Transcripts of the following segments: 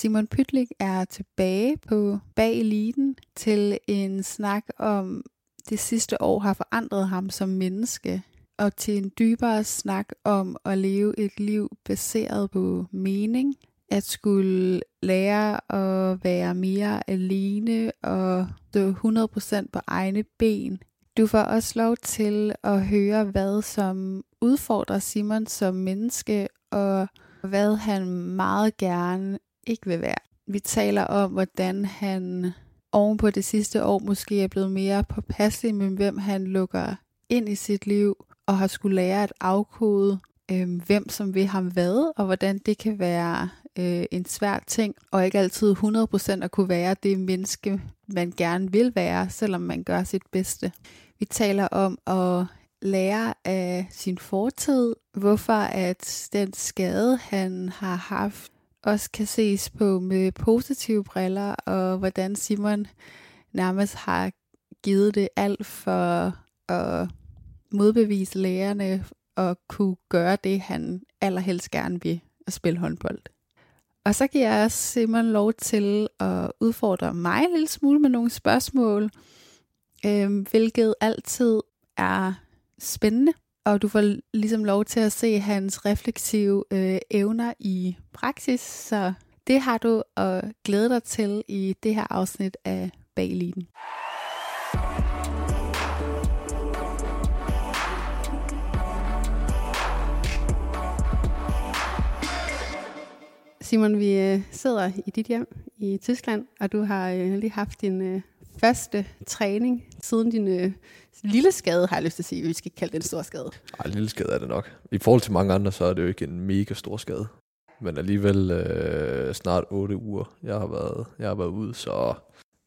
Simon Pytlik er tilbage på Bag Eliten til en snak om det sidste år har forandret ham som menneske, og til en dybere snak om at leve et liv baseret på mening, at skulle lære at være mere alene og stå 100% på egne ben. Du får også lov til at høre, hvad som udfordrer Simon som menneske, og hvad han meget gerne ikke vil være. Vi taler om, hvordan han oven på det sidste år måske er blevet mere påpasselig med, hvem han lukker ind i sit liv, og har skulle lære at afkode, øh, hvem som vil ham hvad, og hvordan det kan være øh, en svær ting, og ikke altid 100% at kunne være det menneske, man gerne vil være, selvom man gør sit bedste. Vi taler om at lære af sin fortid, hvorfor at den skade, han har haft, også kan ses på med positive briller, og hvordan Simon nærmest har givet det alt for at modbevise lærerne og kunne gøre det, han allerhelst gerne vil, at spille håndbold. Og så giver jeg Simon lov til at udfordre mig en lille smule med nogle spørgsmål, øh, hvilket altid er spændende. Og du får ligesom lov til at se hans refleksive øh, evner i praksis, så det har du at glæde dig til i det her afsnit af Bagliden. Simon, vi øh, sidder i dit hjem i Tyskland, og du har øh, lige haft din øh, første træning siden din øh, lille skade, har jeg lyst til at sige. Vi skal ikke kalde det en stor skade. Ej, en lille skade er det nok. I forhold til mange andre, så er det jo ikke en mega stor skade. Men alligevel øh, snart 8 uger, jeg har været, jeg har været ude, så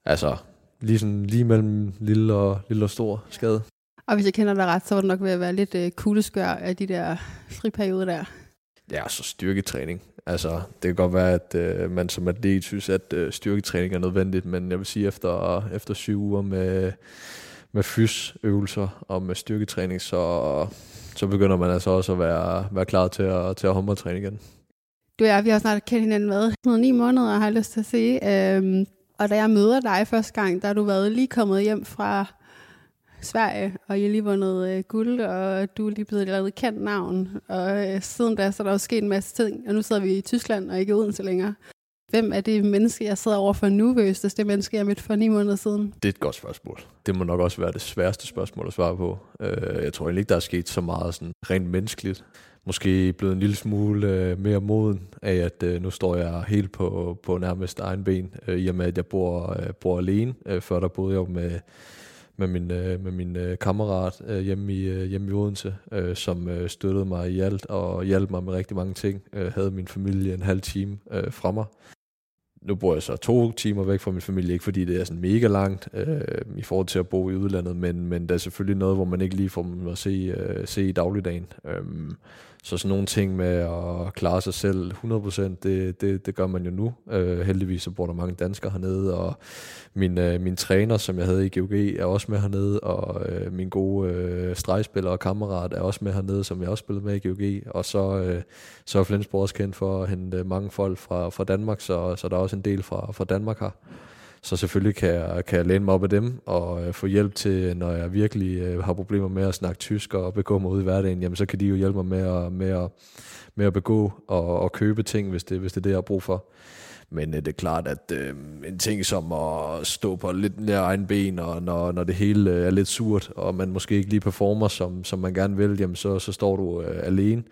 altså lige, sådan, lige mellem lille og, lille og stor skade. Og hvis jeg kender dig ret, så var det nok ved at være lidt øh, kugleskør af de der friperioder der. Ja, så styrketræning. Altså, det kan godt være, at øh, man som atlet synes, at øh, styrketræning er nødvendigt, men jeg vil sige, efter, efter syv uger med, med fysøvelser og med styrketræning, så, så begynder man altså også at være, være klar til at, til at håndboldtræne igen. Du og jeg, vi har snart kendt hinanden med 9 måneder, har jeg lyst til at sige. Øhm, Og da jeg møder dig første gang, der har du været lige kommet hjem fra Sverige, og jeg har lige vundet øh, guld, og du er lige blevet lavet kendt navn. Og øh, siden da, så er der jo sket en masse ting, og nu sidder vi i Tyskland og ikke i Odense længere. Hvem er det menneske, jeg sidder over for nu, versus det menneske, jeg mødte for ni måneder siden? Det er et godt spørgsmål. Det må nok også være det sværeste spørgsmål at svare på. Øh, jeg tror egentlig ikke, der er sket så meget sådan rent menneskeligt. Måske blevet en lille smule øh, mere moden af, at øh, nu står jeg helt på, på nærmest egen ben, øh, i og med, at jeg bor, øh, bor alene. Øh, før der boede jeg jo med, med min, øh, med min øh, kammerat øh, hjemme i, hjemme i Odense, som støttede mig i alt og hjalp mig med rigtig mange ting. Havde min familie en halv time fra mig nu bor jeg så to timer væk fra min familie, ikke fordi det er sådan mega langt øh, i forhold til at bo i udlandet, men, men der er selvfølgelig noget, hvor man ikke lige får dem at se, øh, se i dagligdagen. Øh, så sådan nogle ting med at klare sig selv 100%, det, det, det gør man jo nu. Øh, heldigvis så bor der mange danskere hernede, og min, øh, min træner, som jeg havde i GOG, er også med hernede, og øh, min gode øh, stregspiller og kammerat er også med hernede, som jeg også spillede med i GOG. Og så, øh, så er Flensborg også kendt for at hente mange folk fra, fra Danmark, så, så der er også en del fra, fra Danmark her. Så selvfølgelig kan jeg, kan jeg læne mig op af dem og øh, få hjælp til, når jeg virkelig øh, har problemer med at snakke tysk og begå mig ud i hverdagen, jamen så kan de jo hjælpe mig med at, med at, med at begå og, og købe ting, hvis det, hvis det er det, jeg har brug for. Men øh, det er klart, at øh, en ting som at stå på lidt nær egen ben, og når, når det hele øh, er lidt surt, og man måske ikke lige performer, som, som man gerne vil, jamen så, så står du øh, alene.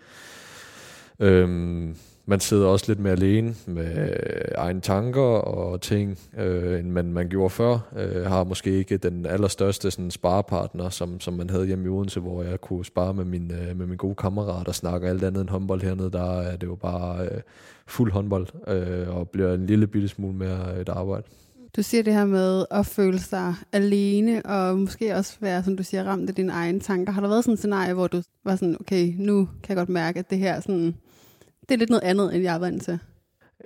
Øhm, man sidder også lidt mere alene med øh, egne tanker og ting, øh, end man, man gjorde før. Øh, har måske ikke den allerstørste sådan, sparepartner, som, som man havde hjemme i Odense, hvor jeg kunne spare med min, øh, med min gode kammerat og snakke alt andet end håndbold hernede. Der er det jo bare øh, fuld håndbold, øh, og bliver en lille bitte smule mere et arbejde. Du siger det her med at føle sig alene, og måske også være, som du siger, ramt af dine egne tanker. Har der været sådan et scenarie, hvor du var sådan, okay, nu kan jeg godt mærke, at det her sådan det er lidt noget andet, end jeg er vant til.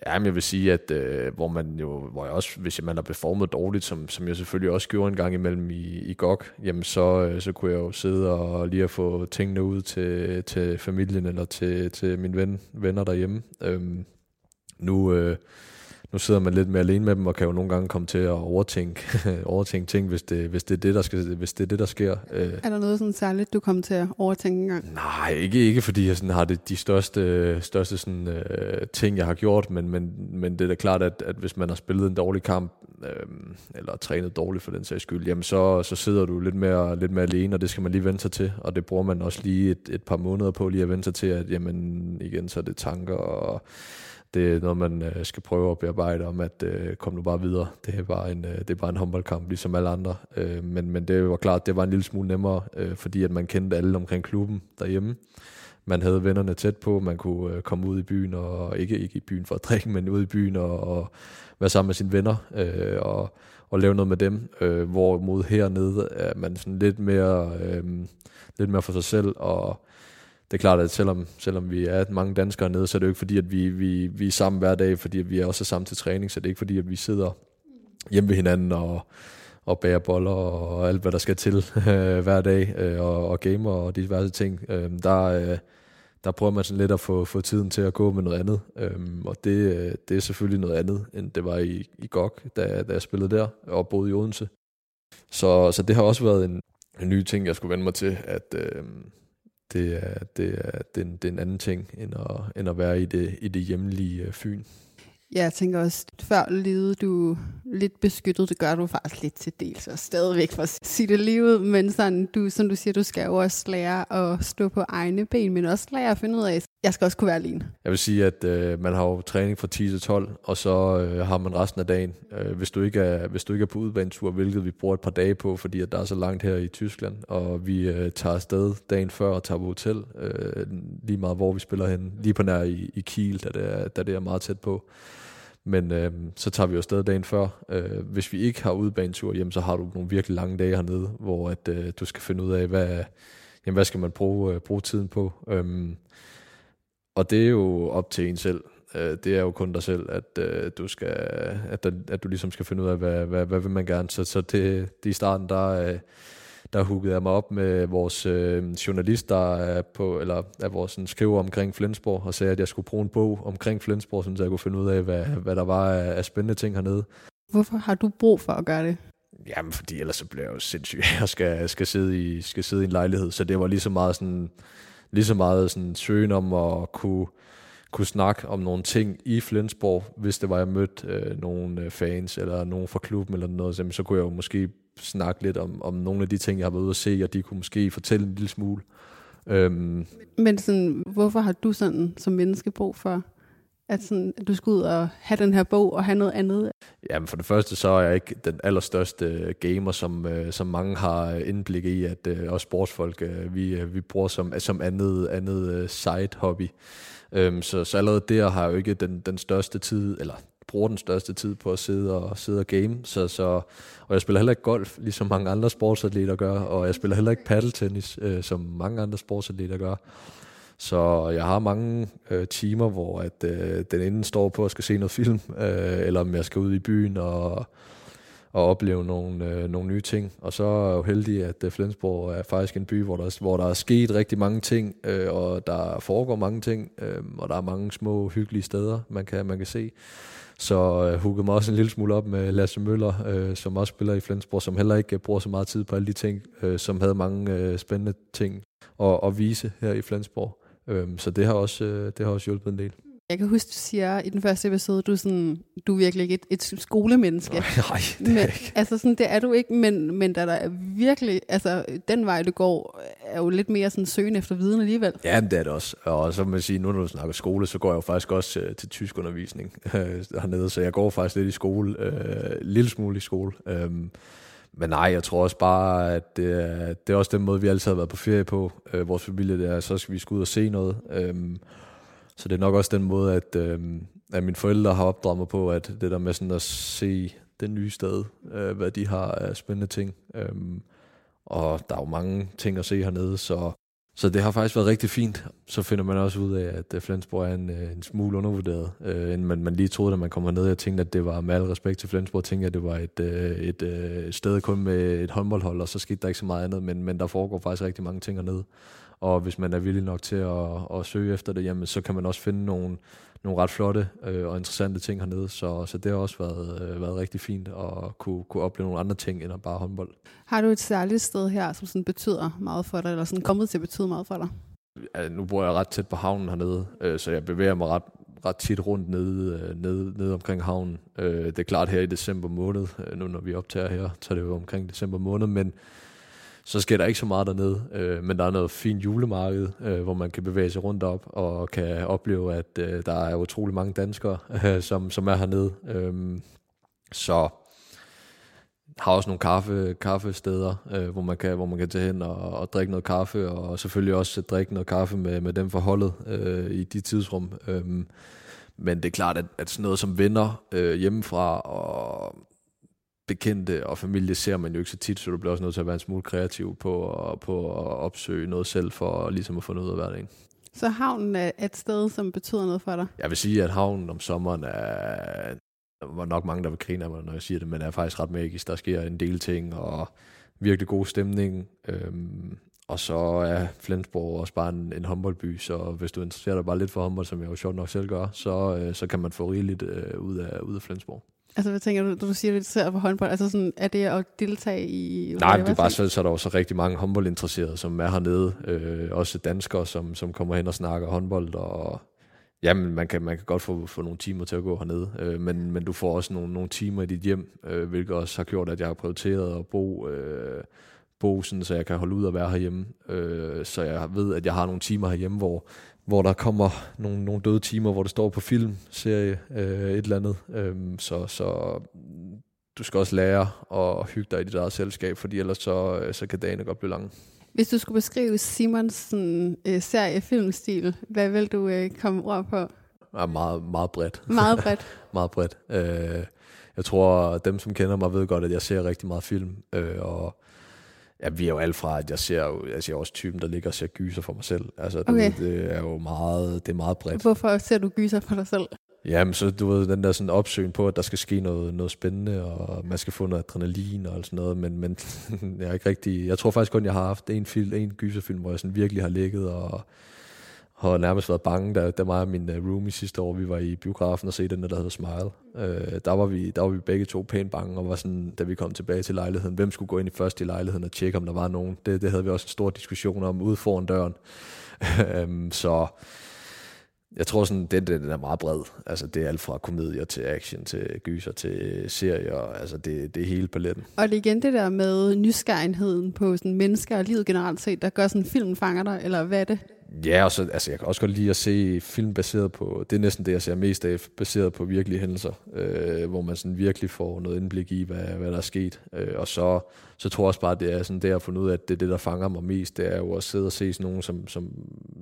Ja, men jeg vil sige, at øh, hvor man jo, hvor jeg også, hvis man har performet dårligt, som, som jeg selvfølgelig også gjorde en gang imellem i, i GOG, jamen så, øh, så kunne jeg jo sidde og lige at få tingene ud til, til familien eller til, til mine ven, venner derhjemme. Øhm, nu, øh, nu sidder man lidt mere alene med dem, og kan jo nogle gange komme til at overtænke, overtænke ting, hvis det, hvis, det er det, der skal, hvis det er det, der sker. Øh. Er der noget sådan særligt, du kommer til at overtænke en gang? Nej, ikke, ikke fordi jeg sådan har det, de største, største sådan, uh, ting, jeg har gjort, men, men, men det er da klart, at, at hvis man har spillet en dårlig kamp, øh, eller trænet dårligt for den sags skyld, jamen så, så sidder du lidt mere, lidt mere alene, og det skal man lige vente sig til, og det bruger man også lige et, et par måneder på lige at vente sig til, at jamen, igen, så er det tanker og det er noget, man øh, skal prøve at bearbejde om, at øh, kom nu bare videre. Det er bare en, øh, det er bare en håndboldkamp, ligesom alle andre. Øh, men, men det var klart, det var en lille smule nemmere, øh, fordi at man kendte alle omkring klubben derhjemme. Man havde vennerne tæt på, man kunne øh, komme ud i byen, og ikke, ikke i byen for at drikke, men ud i byen og, og være sammen med sine venner, øh, og, og lave noget med dem. Øh, hvorimod hernede er man sådan lidt mere, øh, lidt mere for sig selv, og det er klart, at selvom, selvom vi er mange danskere nede, så er det jo ikke fordi, at vi, vi, vi er sammen hver dag, fordi at vi er også sammen til træning, så det er ikke fordi, at vi sidder hjemme ved hinanden og, og bærer boller og alt, hvad der skal til øh, hver dag, øh, og, og gamer og diverse ting. Øh, der, øh, der prøver man sådan lidt at få, få tiden til at gå med noget andet, øh, og det, øh, det er selvfølgelig noget andet, end det var i, i GOG, da, da jeg spillede der og boede i Odense. Så, så det har også været en, en ny ting, jeg skulle vende mig til, at... Øh, det er, det er, det er, en, det er en anden ting, end at, end at være i det, i det hjemlige øh, Fyn. Ja, jeg tænker også, før levede du lidt beskyttet, det gør du faktisk lidt til dels, og stadigvæk for at sige det livet, men sådan, du, som du siger, du skal jo også lære at stå på egne ben, men også lære at finde ud af, jeg skal også kunne være alene. Jeg vil sige, at øh, man har jo træning fra 10 til 12, og så øh, har man resten af dagen. Øh, hvis, du ikke er, hvis du ikke er på udbanetur, hvilket vi bruger et par dage på, fordi at der er så langt her i Tyskland, og vi øh, tager afsted dagen før og tager på hotel, øh, lige meget hvor vi spiller hen, lige på nær i, i Kiel, da det, er, da det er meget tæt på. Men øh, så tager vi jo afsted dagen før. Øh, hvis vi ikke har udbanetur, hjem, så har du nogle virkelig lange dage hernede, hvor at, øh, du skal finde ud af, hvad, jamen, hvad skal man bruge, øh, bruge tiden på. Øh, og det er jo op til en selv. Øh, det er jo kun dig selv, at øh, du skal, at, der, at du ligesom skal finde ud af, hvad, hvad, hvad vil man gerne. Så, så det, det i starten, der, øh, der huggede jeg mig op med vores øh, journalist, der er på, eller er vores sådan, skriver omkring Flensborg, og sagde, at jeg skulle bruge en bog omkring Flensborg, så jeg kunne finde ud af, hvad, hvad der var af, af spændende ting hernede. Hvorfor har du brug for at gøre det? Jamen, fordi ellers så bliver jeg jo sindssyg. Jeg skal, skal, sidde i, skal sidde i en lejlighed, så det var lige så meget sådan, lige så meget sådan søgen om at kunne, kunne snakke om nogle ting i Flensborg, hvis det var, jeg mødte øh, nogle øh, fans eller nogen fra klubben eller noget, så, så kunne jeg jo måske snakke lidt om, om nogle af de ting, jeg har været ude at se, og de kunne måske fortælle en lille smule. Øhm. Men sådan, hvorfor har du sådan som menneske brug for at, sådan, at du skal ud og have den her bog og have noget andet? Jamen for det første, så er jeg ikke den allerstørste gamer, som, øh, som mange har indblik i, at øh, også sportsfolk, øh, vi, vi bruger som, som andet, andet side hobby. Øhm, så, så allerede der har jeg jo ikke den, den største tid, eller bruger den største tid på at sidde og, sidde og game. Så, så, og jeg spiller heller ikke golf, ligesom mange andre sportsatleter gør, og jeg spiller heller ikke paddeltennis, øh, som mange andre sportsatleter gør. Så jeg har mange øh, timer, hvor at, øh, den enten står på at skal se noget film, øh, eller om jeg skal ud i byen og, og opleve nogle, øh, nogle nye ting. Og så er jeg jo heldig, at øh, Flensborg er faktisk en by, hvor der, hvor der er sket rigtig mange ting, øh, og der foregår mange ting, øh, og der er mange små hyggelige steder, man kan, man kan se. Så øh, huggede mig også en lille smule op med Lasse Møller, øh, som også spiller i Flensborg, som heller ikke øh, bruger så meget tid på alle de ting, øh, som havde mange øh, spændende ting at, at vise her i Flensborg. Øh, så det har, også, øh, det har også hjulpet en del. Jeg kan huske, du siger i den første episode, du er, sådan, du er virkelig ikke et, et skolemenneske. Nej, det er men, ikke. Altså sådan, det er du ikke, men, men der, er virkelig, altså den vej, du går, er jo lidt mere sådan søgen efter viden alligevel. Ja, det er det også. Og så må man sige, nu når du snakker skole, så går jeg jo faktisk også uh, til tysk undervisning uh, hernede, så jeg går faktisk lidt i skole, uh, lille smule i skole. Um, men nej, jeg tror også bare, at det er, det er også den måde, vi altid har været på ferie på. Øh, vores familie, det er, så skal vi skulle ud og se noget. Um, så det er nok også den måde, at, øh, at mine forældre har opdraget mig på, at det der med sådan at se det nye sted, øh, hvad de har af spændende ting. Øh, og der er jo mange ting at se hernede, så, så det har faktisk været rigtig fint. Så finder man også ud af, at øh, Flensborg er en, øh, en smule undervurderet, øh, end man, man lige troede, da man kommer ned. Jeg tænkte, at det var med al respekt til Flensborg, tænkte jeg, at det var et, øh, et, øh, sted kun med et håndboldhold, og så skete der ikke så meget andet, men, men der foregår faktisk rigtig mange ting hernede. Og hvis man er villig nok til at, at søge efter det, jamen, så kan man også finde nogle, nogle ret flotte øh, og interessante ting hernede. Så, så det har også været, øh, været rigtig fint at kunne, kunne opleve nogle andre ting end at bare håndbold. Har du et særligt sted her, som sådan betyder meget for dig, eller sådan kommet til at betyde meget for dig? Ja, nu bor jeg ret tæt på havnen hernede, øh, så jeg bevæger mig ret, ret tit rundt nede, øh, nede, nede omkring havnen. Øh, det er klart her i december måned, øh, nu når vi optager her, så er det jo omkring december måned, men så sker der ikke så meget dernede, øh, men der er noget fint julemarked, øh, hvor man kan bevæge sig rundt op og kan opleve, at øh, der er utrolig mange danskere, øh, som, som er hernede. Øh, så har også nogle kaffe, kaffesteder, øh, hvor, man kan, hvor man kan tage hen og, og drikke noget kaffe, og selvfølgelig også drikke noget kaffe med, med dem forholdet øh, i de tidsrum. Øh, men det er klart, at, at sådan noget som venner øh, hjemmefra og bekendte og familie ser man jo ikke så tit, så du bliver også nødt til at være en smule kreativ på, på at opsøge noget selv for ligesom at få noget ud af hverdagen. Så havnen er et sted, som betyder noget for dig? Jeg vil sige, at havnen om sommeren er, der var nok mange, der vil grine af mig, når jeg siger det, men er faktisk ret magisk. Der sker en del ting, og virkelig god stemning. Øhm, og så er Flensborg også bare en, en håndboldby, så hvis du interesserer dig bare lidt for håndbold, som jeg jo sjovt nok selv gør, så, øh, så kan man få rigeligt øh, ud, af, ud af Flensborg. Altså, hvad tænker du, du siger, at du ser på håndbold? Altså, sådan, er det at deltage i... Nej, det er bare så, så er der også rigtig mange håndboldinteresserede, som er hernede. Øh, også danskere, som, som kommer hen og snakker håndbold. Og, jamen, man kan, man kan godt få, få nogle timer til at gå hernede. Øh, men, men du får også nogle, nogle timer i dit hjem, øh, hvilket også har gjort, at jeg har prioriteret at bo... Øh, bo sådan, så jeg kan holde ud og være herhjemme. Øh, så jeg ved, at jeg har nogle timer herhjemme, hvor, hvor der kommer nogle, nogle døde timer, hvor det står på film, serie, øh, et eller andet. Øh, så, så du skal også lære at hygge dig i dit eget selskab, fordi ellers så, øh, så kan dagene godt blive lange. Hvis du skulle beskrive Simons øh, serie-filmstil, hvad vil du øh, komme ord på? Ja, meget, meget bredt. Meget bredt? meget bredt. Øh, jeg tror, dem som kender mig ved godt, at jeg ser rigtig meget film, øh, og Ja, vi er jo alt fra, at jeg ser jo, jeg ser også typen, der ligger og ser gyser for mig selv. Altså, okay. ved, det er jo meget, det er meget bredt. Hvorfor ser du gyser for dig selv? Jamen, så du ved, den der sådan opsøgen på, at der skal ske noget, noget spændende, og man skal få noget adrenalin og sådan noget, men, men jeg er ikke rigtig, jeg tror faktisk kun, jeg har haft en, film, en gyserfilm, hvor jeg sådan virkelig har ligget og, har nærmest været bange, da, da mig og min øh, roomie sidste år, vi var i biografen og se den, der hedder Smile. Øh, der, var vi, der var vi begge to pænt bange, og var sådan, da vi kom tilbage til lejligheden, hvem skulle gå ind i først i lejligheden og tjekke, om der var nogen. Det, det havde vi også en stor diskussion om ude foran døren. Øhm, så jeg tror sådan, den, den er meget bred. Altså det er alt fra komedier til action, til gyser, til øh, serier. Altså det, det er hele paletten. Og det er igen det der med nysgerrigheden på sådan mennesker og livet generelt set, der gør sådan film fanger dig, eller hvad er det? Ja, og så, altså jeg kan også godt lide at se film baseret på, det er næsten det, jeg ser mest af, baseret på virkelige hændelser, øh, hvor man sådan virkelig får noget indblik i, hvad, hvad der er sket. Øh, og så, så tror jeg også bare, det er sådan det at finde ud af, at det er det, der fanger mig mest, det er jo at sidde og se sådan nogen, som, som,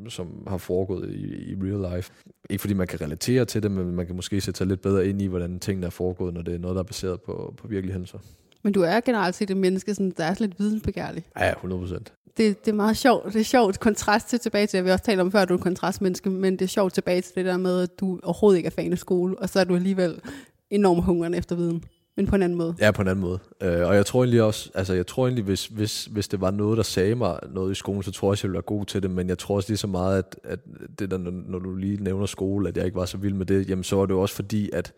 som har foregået i, i real life. Ikke fordi man kan relatere til det, men man kan måske sætte sig lidt bedre ind i, hvordan tingene er foregået, når det er noget, der er baseret på, på virkelige hændelser. Men du er generelt set et menneske, sådan, der er lidt vidensbegærlig. Ja, 100 procent. Det, det er meget sjovt. Det er sjovt kontrast til tilbage til, det vi også talte om før, at du er en kontrastmenneske, men det er sjovt tilbage til det der med, at du overhovedet ikke er fan af skole, og så er du alligevel enormt hungrig efter viden. Men på en anden måde. Ja, på en anden måde. Øh, og jeg tror egentlig også, altså jeg tror egentlig, hvis, hvis, hvis det var noget, der sagde mig noget i skolen, så tror jeg også, jeg ville være god til det, men jeg tror også lige så meget, at, at det der, når du lige nævner skole, at jeg ikke var så vild med det, jamen så var det jo også fordi, at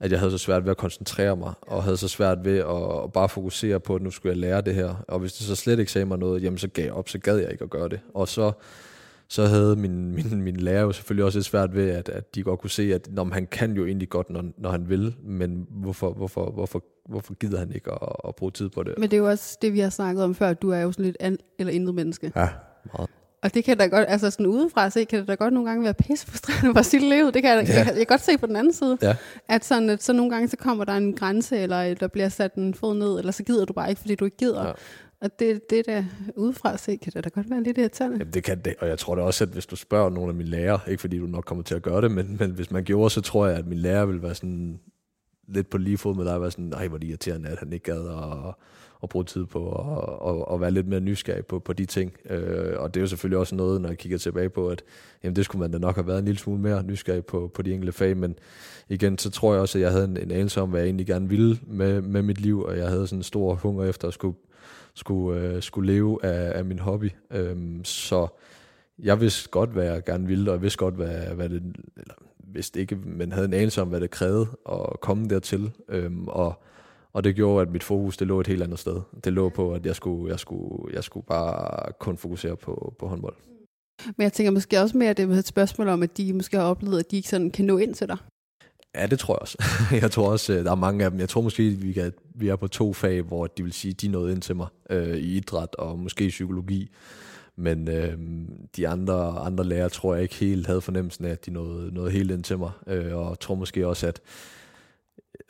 at jeg havde så svært ved at koncentrere mig, og havde så svært ved at, bare fokusere på, at nu skulle jeg lære det her. Og hvis det så slet ikke sagde mig noget, jamen så gav jeg op, så gad jeg ikke at gøre det. Og så, så havde min, min, min lærer jo selvfølgelig også lidt svært ved, at, at de godt kunne se, at når han kan jo egentlig godt, når, når han vil, men hvorfor, hvorfor, hvorfor, hvorfor gider han ikke at, at bruge tid på det? Men det er jo også det, vi har snakket om før, at du er jo sådan lidt an, eller intet menneske. Ja, meget. Og det kan da godt, altså sådan udefra se, kan det da godt nogle gange være pisse frustrerende for sit liv. Det kan jeg, ja. jeg, jeg kan godt se på den anden side. Ja. At, sådan, at så nogle gange, så kommer der en grænse, eller der bliver sat en fod ned, eller så gider du bare ikke, fordi du ikke gider. Ja. Og det, det der udefra se, kan det da godt være lidt irriterende. Jamen, det kan det, og jeg tror da også, at hvis du spørger nogle af mine lærere, ikke fordi du nok kommer til at gøre det, men, men hvis man gjorde, så tror jeg, at min lærer vil være sådan lidt på lige fod med dig, og være sådan, nej, hvor det irriterende, at han ikke gad, og at bruge tid på at, og, og være lidt mere nysgerrig på, på de ting. Øh, og det er jo selvfølgelig også noget, når jeg kigger tilbage på, at jamen, det skulle man da nok have været en lille smule mere nysgerrig på, på de enkelte fag, men igen, så tror jeg også, at jeg havde en, en anelse om, hvad jeg egentlig gerne ville med, med mit liv, og jeg havde sådan en stor hunger efter at skulle, skulle, øh, skulle leve af, af min hobby. Øh, så jeg vidste godt, hvad jeg gerne ville, og jeg vidste godt, hvad, hvad det, eller vidste ikke, men havde en anelse om, hvad det krævede at komme dertil. Øhm, og og det gjorde, at mit fokus det lå et helt andet sted. Det lå på, at jeg skulle, jeg skulle, jeg skulle bare kun fokusere på, på håndbold. Men jeg tænker måske også mere, at det er et spørgsmål om, at de måske har oplevet, at de ikke sådan kan nå ind til dig. Ja, det tror jeg også. jeg tror også, øh, der er mange af dem. Jeg tror måske, vi, kan, vi er på to fag, hvor de vil sige, at de nåede ind til mig øh, i idræt og måske i psykologi. Men øh, de andre, andre lærere tror jeg ikke helt havde fornemmelsen af, at de nåede, nåede helt ind til mig. Øh, og tror måske også, at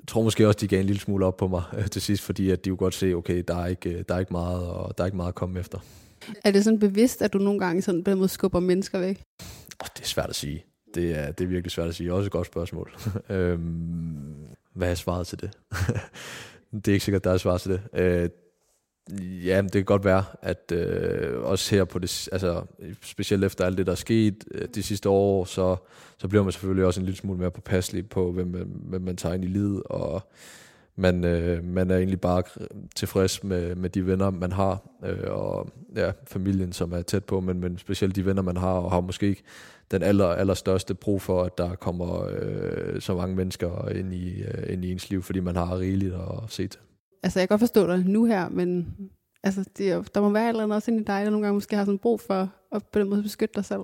jeg tror måske også, de gav en lille smule op på mig øh, til sidst, fordi at de jo godt se, okay, der er ikke, øh, der er ikke meget, og der er ikke meget at komme efter. Er det sådan bevidst, at du nogle gange sådan på den måde skubber mennesker væk? Oh, det er svært at sige. Det er, det er virkelig svært at sige. Også et godt spørgsmål. øhm, hvad er svaret til det? det er ikke sikkert, der er svaret til det. Øh, Ja, det kan godt være, at øh, også her på det, altså specielt efter alt det, der er sket øh, de sidste år, så, så bliver man selvfølgelig også en lille smule mere påpasselig på, hvem man, hvem man tager ind i livet, og man, øh, man er egentlig bare tilfreds med, med de venner, man har, øh, og ja, familien, som er tæt på, men, men specielt de venner, man har, og har måske ikke den aller, allerstørste brug for, at der kommer øh, så mange mennesker ind i, øh, ind i ens liv, fordi man har rigeligt at se til. Altså, jeg kan godt forstå dig nu her, men altså, det, der må være et eller andet også inde i dig, der nogle gange måske har sådan brug for at på den måde beskytte dig selv.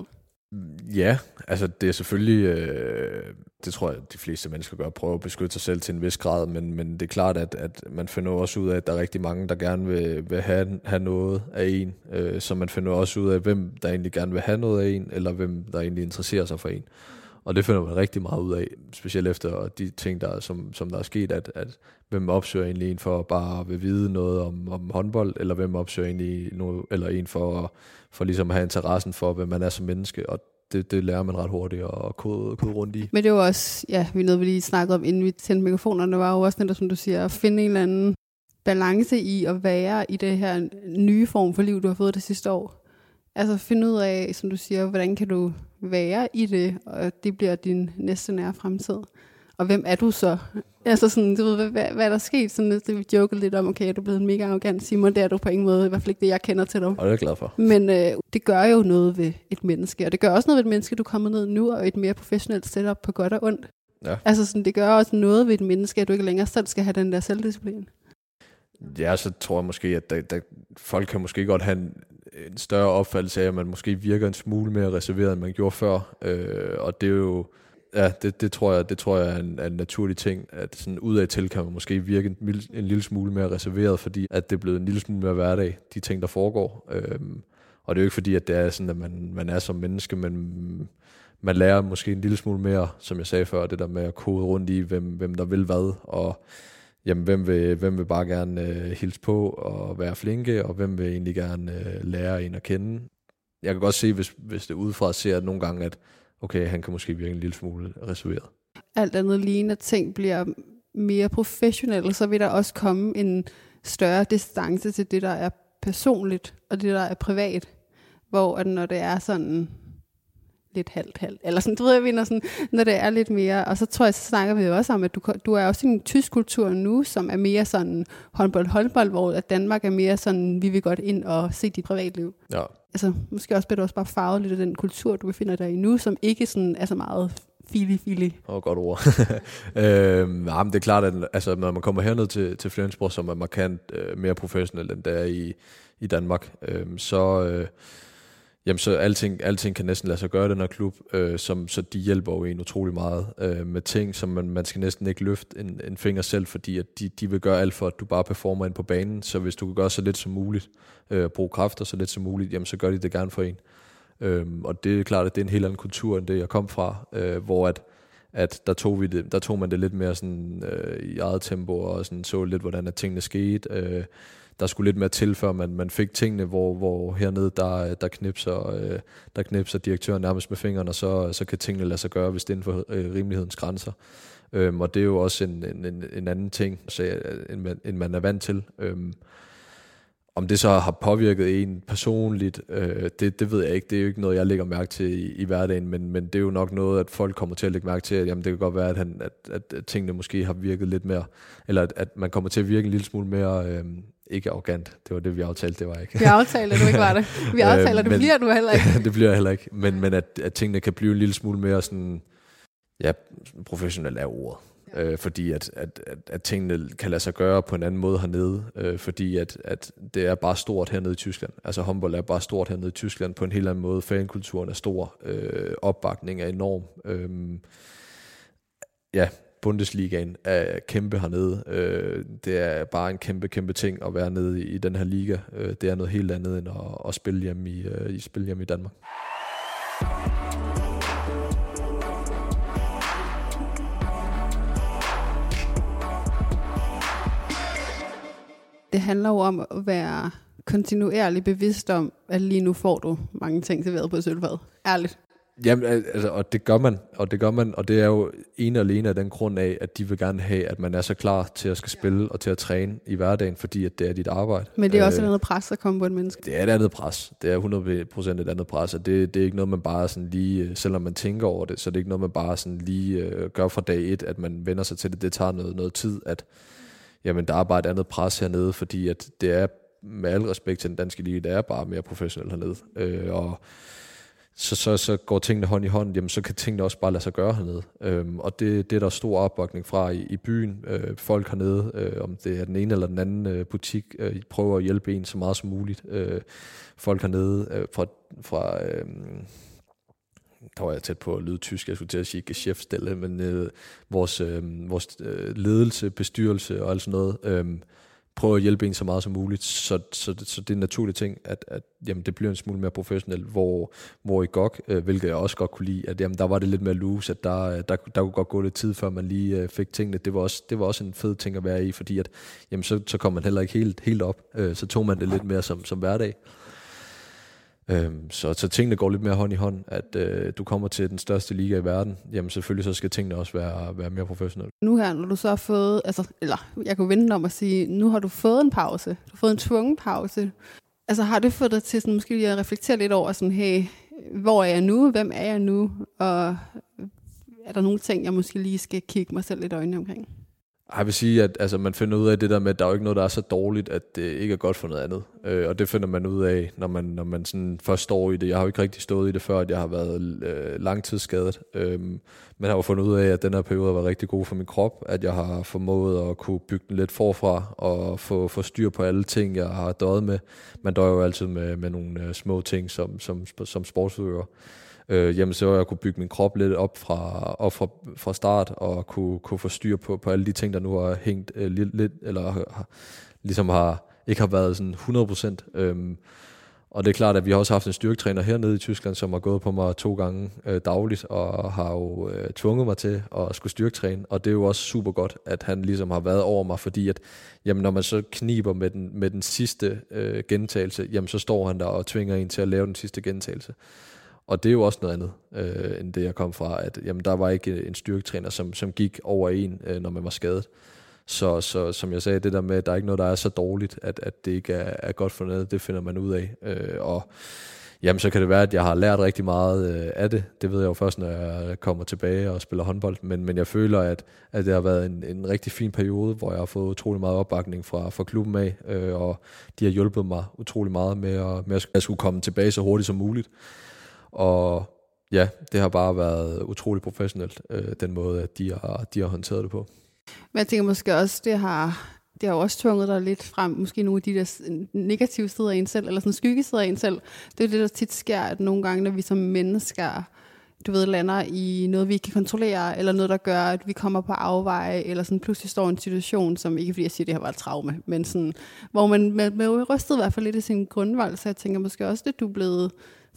Ja, altså det er selvfølgelig, øh, det tror jeg, de fleste mennesker gør, prøve at beskytte sig selv til en vis grad, men, men det er klart, at, at man finder også ud af, at der er rigtig mange, der gerne vil, vil have, have noget af en, øh, så man finder også ud af, hvem der egentlig gerne vil have noget af en, eller hvem der egentlig interesserer sig for en. Og det finder man rigtig meget ud af, specielt efter de ting, der, som, som der er sket, at, at hvem opsøger egentlig en for bare at vide noget om, om håndbold, eller hvem opsøger egentlig noget, eller en for, for ligesom at have interessen for, hvem man er som menneske, og det, det lærer man ret hurtigt at kode, kode rundt i. Men det var også, ja, vi noget, vi lige snakkede om, inden vi tændte mikrofonerne, var jo også netop, som du siger, at finde en eller anden balance i at være i det her nye form for liv, du har fået det sidste år. Altså finde ud af, som du siger, hvordan kan du være i det, og det bliver din næste nære fremtid. Og hvem er du så Altså sådan, du ved, hvad, hvad, hvad er der sket? Sådan, det vi jokede lidt om, okay, er du blevet mega arrogant, Simon? Det er du på ingen måde, i hvert fald ikke det, jeg kender til dig. Og det er jeg glad for. Men øh, det gør jo noget ved et menneske, og det gør også noget ved et menneske, du kommer ned nu, og et mere professionelt setup på godt og ondt. Ja. Altså sådan, det gør også noget ved et menneske, at du ikke længere selv skal have den der selvdisciplin. Ja, så tror jeg måske, at der, der, folk kan måske godt have en, en større opfattelse af, at man måske virker en smule mere reserveret, end man gjorde før. Øh, og det er jo, ja, det, det, tror jeg, det tror jeg er en, er en naturlig ting, at sådan udad til kan man måske virke en, en lille smule mere reserveret, fordi at det er blevet en lille smule mere hverdag, de ting, der foregår. Øh, og det er jo ikke fordi, at det er sådan, at man, man er som menneske, men man lærer måske en lille smule mere, som jeg sagde før, det der med at kode rundt i, hvem, hvem der vil hvad, og jamen, hvem vil, hvem vil bare gerne øh, hilse på og være flinke, og hvem vil egentlig gerne øh, lære en at kende. Jeg kan godt se, hvis, hvis det udefra ser at nogle gange, at okay, han kan måske virke en lille smule reserveret. Alt andet lige, når ting bliver mere professionelle, så vil der også komme en større distance til det, der er personligt, og det, der er privat. Hvor at når det er sådan lidt halvt halvt, eller sådan, du ved, jeg mener sådan, når det er lidt mere, og så tror jeg, så snakker vi jo også om, at du, du er også i en tysk kultur nu, som er mere sådan håndbold-håndbold, hvor at Danmark er mere sådan, vi vil godt ind og se dit privatliv. Ja, Altså, måske også bliver du også bare farvet lidt af den kultur, du befinder dig i nu, som ikke sådan er så meget fili-fili. det var et godt ord. øhm, ja, men det er klart, at altså, når man kommer herned til, til Flensborg, som er markant øh, mere professionel, end det er i, i Danmark, øh, så, øh, jamen, så alting, alting kan næsten lade sig gøre i den her klub, øh, som, så de hjælper jo en utrolig meget øh, med ting, som man, man skal næsten ikke løfte en, en finger selv, fordi at de, de vil gøre alt for, at du bare performer ind på banen, så hvis du kan gøre så lidt som muligt, øh, bruge kræfter så lidt som muligt, jamen så gør de det gerne for en. Øh, og det er klart, at det er en helt anden kultur, end det jeg kom fra, øh, hvor at, at der, tog vi det, der tog man det lidt mere sådan, øh, i eget tempo, og sådan, så lidt, hvordan at tingene skete. Øh, der skulle lidt mere til, før man, man fik tingene, hvor, hvor hernede, der, der, knipser, øh, der knipser direktøren nærmest med fingrene, og så, så kan tingene lade sig gøre, hvis det er inden for øh, rimelighedens grænser. Øhm, og det er jo også en, en, en, anden ting, så, end, man, end man er vant til. Øhm, om det så har påvirket en personligt, øh, det, det ved jeg ikke. Det er jo ikke noget, jeg lægger mærke til i, i hverdagen, men, men det er jo nok noget, at folk kommer til at lægge mærke til, at jamen, det kan godt være, at, han, at, at tingene måske har virket lidt mere, eller at, at man kommer til at virke en lille smule mere, øh, ikke arrogant, det var det, vi aftalte, det var ikke. Vi aftaler, at du ikke var det. Vi aftaler, det men- bliver du heller ikke. det bliver jeg heller ikke, men, men at, at tingene kan blive en lille smule mere sådan, ja, professionelt er ordet. Øh, fordi at, at, at, at tingene kan lade sig gøre på en anden måde hernede, øh, fordi at, at det er bare stort hernede i Tyskland. Altså håndbold er bare stort hernede i Tyskland på en helt anden måde. Fankulturen er stor, øh, opbakning er enorm. Øh, ja, Bundesligaen er kæmpe hernede. Øh, det er bare en kæmpe, kæmpe ting at være nede i, i den her liga. Øh, det er noget helt andet end at, at spille hjemme i, øh, i, spille hjemme i Danmark. Det handler jo om at være kontinuerligt bevidst om, at lige nu får du mange ting serveret på sølvfad. Ærligt. Jamen, al- altså, og det gør man, og det gør man, og det er jo en og alene af den grund af, at de vil gerne have, at man er så klar til at skal spille og til at træne i hverdagen, fordi at det er dit arbejde. Men det er også Øh, et andet pres, der kommer på et menneske. Det er et andet pres. Det er 100% et andet pres, og det, det er ikke noget, man bare sådan lige, øh, selvom man tænker over det, så det er ikke noget, man bare sådan lige øh, gør fra dag et, at man vender sig til det. Det tager noget, noget tid, at jamen, der er bare et andet pres hernede, fordi at det er, med al respekt til den danske liga, det er bare mere professionelt hernede. Øh, og så, så, så går tingene hånd i hånd, jamen så kan tingene også bare lade sig gøre hernede. Øhm, og det, det er der stor opbakning fra i, i byen. Øh, folk hernede, øh, om det er den ene eller den anden øh, butik, øh, prøver at hjælpe en så meget som muligt. Øh, folk hernede øh, fra, fra øh, der var jeg tæt på at lyde tysk, jeg skulle til at sige Geschäftsstelle, men øh, vores, øh, vores øh, ledelse, bestyrelse og alt sådan noget, øh, prøver at hjælpe en så meget som muligt, så, så, så det er en naturlig ting, at, at jamen, det bliver en smule mere professionelt, hvor, hvor i GOG, øh, hvilket jeg også godt kunne lide, at jamen, der var det lidt mere loose, at der, øh, der, der kunne godt gå lidt tid, før man lige øh, fik tingene. Det var, også, det var også en fed ting at være i, fordi at, jamen, så, så kom man heller ikke helt, helt op, øh, så tog man det lidt mere som, som hverdag. Øhm, så, så tingene går lidt mere hånd i hånd, at øh, du kommer til den største liga i verden, jamen selvfølgelig så skal tingene også være, være mere professionelle. Nu her, når du så har fået, altså, eller jeg kunne vente om at sige, nu har du fået en pause. Du har fået en tvungen pause. Altså har det fået dig til sådan, måske lige at reflektere lidt over sådan, hey, hvor er jeg nu? Hvem er jeg nu? Og er der nogle ting, jeg måske lige skal kigge mig selv lidt i øjnene omkring? Jeg vil sige, at altså, man finder ud af det der med, at der er jo ikke noget, der er så dårligt, at det ikke er godt for noget andet. Øh, og det finder man ud af, når man, når man sådan først står i det. Jeg har jo ikke rigtig stået i det før, at jeg har været øh, langtidsskadet. Øh, men jeg har jo fundet ud af, at den her periode var rigtig god for min krop. At jeg har formået at kunne bygge den lidt forfra og få, få styr på alle ting, jeg har døjet med. Man døjer jo altid med, med nogle øh, små ting som, som, som sportsudøver øh, jamen så jeg kunne bygge min krop lidt op fra, op fra, fra start, og kunne, kunne få styr på, på alle de ting, der nu har hængt øh, lidt, lidt, eller har, ligesom har, ikke har været sådan 100%. Øh, og det er klart, at vi har også haft en styrketræner hernede i Tyskland, som har gået på mig to gange øh, dagligt, og har jo øh, tvunget mig til at skulle styrketræne. Og det er jo også super godt, at han ligesom har været over mig, fordi at, jamen, når man så kniber med den, med den sidste øh, gentagelse, jamen, så står han der og tvinger en til at lave den sidste gentagelse. Og det er jo også noget andet, øh, end det jeg kom fra, at jamen, der var ikke øh, en styrketræner, som, som gik over en, øh, når man var skadet. Så, så som jeg sagde, det der med, at der er ikke noget, der er så dårligt, at, at det ikke er, er godt for noget, det finder man ud af. Øh, og jamen, så kan det være, at jeg har lært rigtig meget øh, af det. Det ved jeg jo først, når jeg kommer tilbage og spiller håndbold. Men, men jeg føler, at, at det har været en, en rigtig fin periode, hvor jeg har fået utrolig meget opbakning fra, fra klubben af, øh, og de har hjulpet mig utrolig meget med at, med at skulle komme tilbage så hurtigt som muligt. Og ja, det har bare været utrolig professionelt, øh, den måde, at de har, de har håndteret det på. Men jeg tænker måske også, det har, det har jo også tvunget dig lidt frem, måske nogle af de der negative sider af en selv, eller sådan skyggesider af en selv. Det er det, der tit sker, at nogle gange, når vi som mennesker du ved, lander i noget, vi ikke kan kontrollere, eller noget, der gør, at vi kommer på afveje, eller sådan pludselig står i en situation, som ikke fordi jeg siger, at det har været et traume, men sådan, hvor man med, med rystet i hvert fald lidt i sin grundvold, så jeg tænker måske også, at du er blevet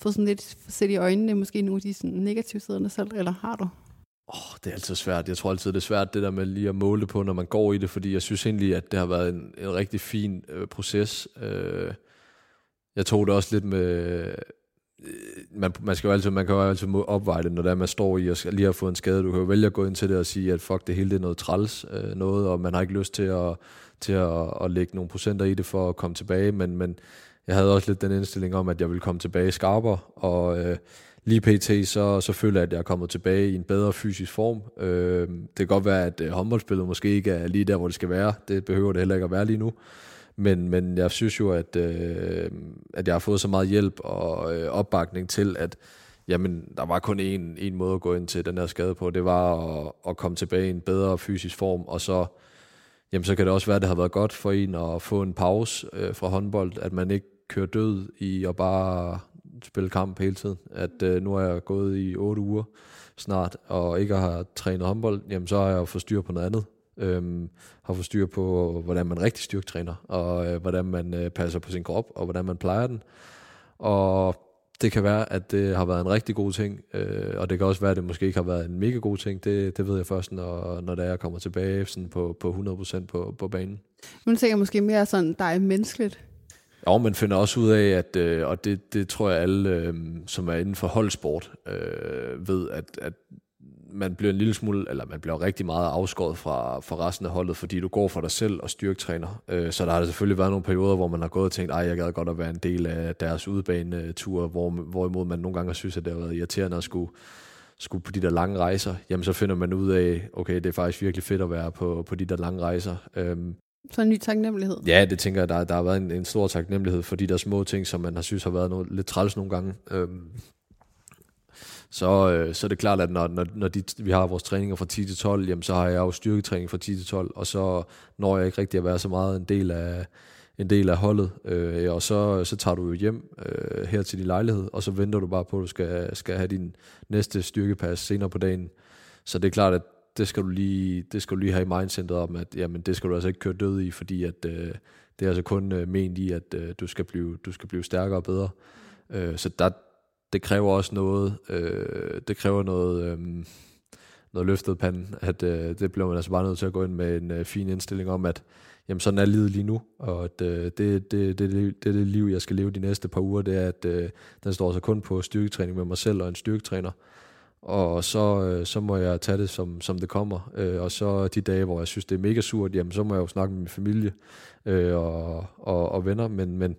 få sådan lidt set i øjnene, måske nogle af de sådan, negative sider selv, eller har du? Oh, det er altid svært. Jeg tror altid, det er svært, det der med lige at måle på, når man går i det, fordi jeg synes egentlig, at det har været en, en rigtig fin øh, proces. Øh, jeg tog det også lidt med... Øh, man, man, skal jo altid, man kan jo altid opveje det, når der man står i og skal, lige har fået en skade. Du kan jo vælge at gå ind til det og sige, at fuck, det hele det er noget træls øh, noget, og man har ikke lyst til at, til at, at lægge nogle procenter i det for at komme tilbage, men, men jeg havde også lidt den indstilling om, at jeg ville komme tilbage skarpere, og øh, lige pt. Så, så føler jeg, at jeg er kommet tilbage i en bedre fysisk form. Øh, det kan godt være, at øh, håndboldspillet måske ikke er lige der, hvor det skal være. Det behøver det heller ikke at være lige nu. Men, men jeg synes jo, at, øh, at jeg har fået så meget hjælp og øh, opbakning til, at jamen, der var kun én, én måde at gå ind til den her skade på. Det var at, at komme tilbage i en bedre fysisk form, og så jamen så kan det også være, at det har været godt for en at få en pause øh, fra håndbold, at man ikke køre død i at bare spille kamp hele tiden. At øh, nu er jeg gået i otte uger snart, og ikke har trænet håndbold, jamen så har jeg fået styr på noget andet. Øhm, har fået styr på, hvordan man rigtig styrketræner, og øh, hvordan man øh, passer på sin krop, og hvordan man plejer den. Og det kan være, at det har været en rigtig god ting, øh, og det kan også være, at det måske ikke har været en mega god ting. Det, det ved jeg først, når, når det er, jeg kommer tilbage sådan på, på 100% på, på banen. Men tænker måske mere sådan dig menneskeligt. Ja, man finder også ud af, at, øh, og det, det tror jeg alle, øh, som er inden for holdsport, øh, ved, at, at man bliver en lille smule, eller man bliver rigtig meget afskåret fra, fra resten af holdet, fordi du går for dig selv og styrketræner. Øh, så der har selvfølgelig været nogle perioder, hvor man har gået og tænkt, ej, jeg gad godt at være en del af deres udebanetur, hvor, hvorimod man nogle gange har synes, at det har været irriterende at skulle, skulle på de der lange rejser. Jamen så finder man ud af, okay, det er faktisk virkelig fedt at være på, på de der lange rejser. Øhm, så en ny taknemmelighed? Ja, det tænker jeg, der, der har været en, en stor taknemmelighed for de der små ting, som man har synes har været noget, lidt træls nogle gange. Øhm, så, øh, så er det klart, at når, når, når de, vi har vores træninger fra 10 til 12, jamen, så har jeg jo styrketræning fra 10 til 12, og så når jeg ikke rigtig at være så meget en del af, en del af holdet, øh, og så, så tager du jo hjem øh, her til din lejlighed, og så venter du bare på, at du skal, skal have din næste styrkepas senere på dagen. Så det er klart, at det skal du lige, det skal du lige have i mindsetet om, at jamen, det skal du altså ikke køre død i, fordi at, øh, det er altså kun øh, ment i, at øh, du, skal blive, du skal blive stærkere og bedre. Øh, så der, det kræver også noget, øh, det kræver noget, øh, noget løftet pande, at øh, det bliver man altså bare nødt til at gå ind med en øh, fin indstilling om, at jamen, sådan er livet lige nu, og at øh, det, det, det, det, det, det liv, jeg skal leve de næste par uger, det er, at øh, den står altså kun på styrketræning med mig selv og en styrketræner, og så, øh, så må jeg tage det, som, som det kommer. Øh, og så de dage, hvor jeg synes, det er mega surt, jamen, så må jeg jo snakke med min familie øh, og, og, og venner, men, men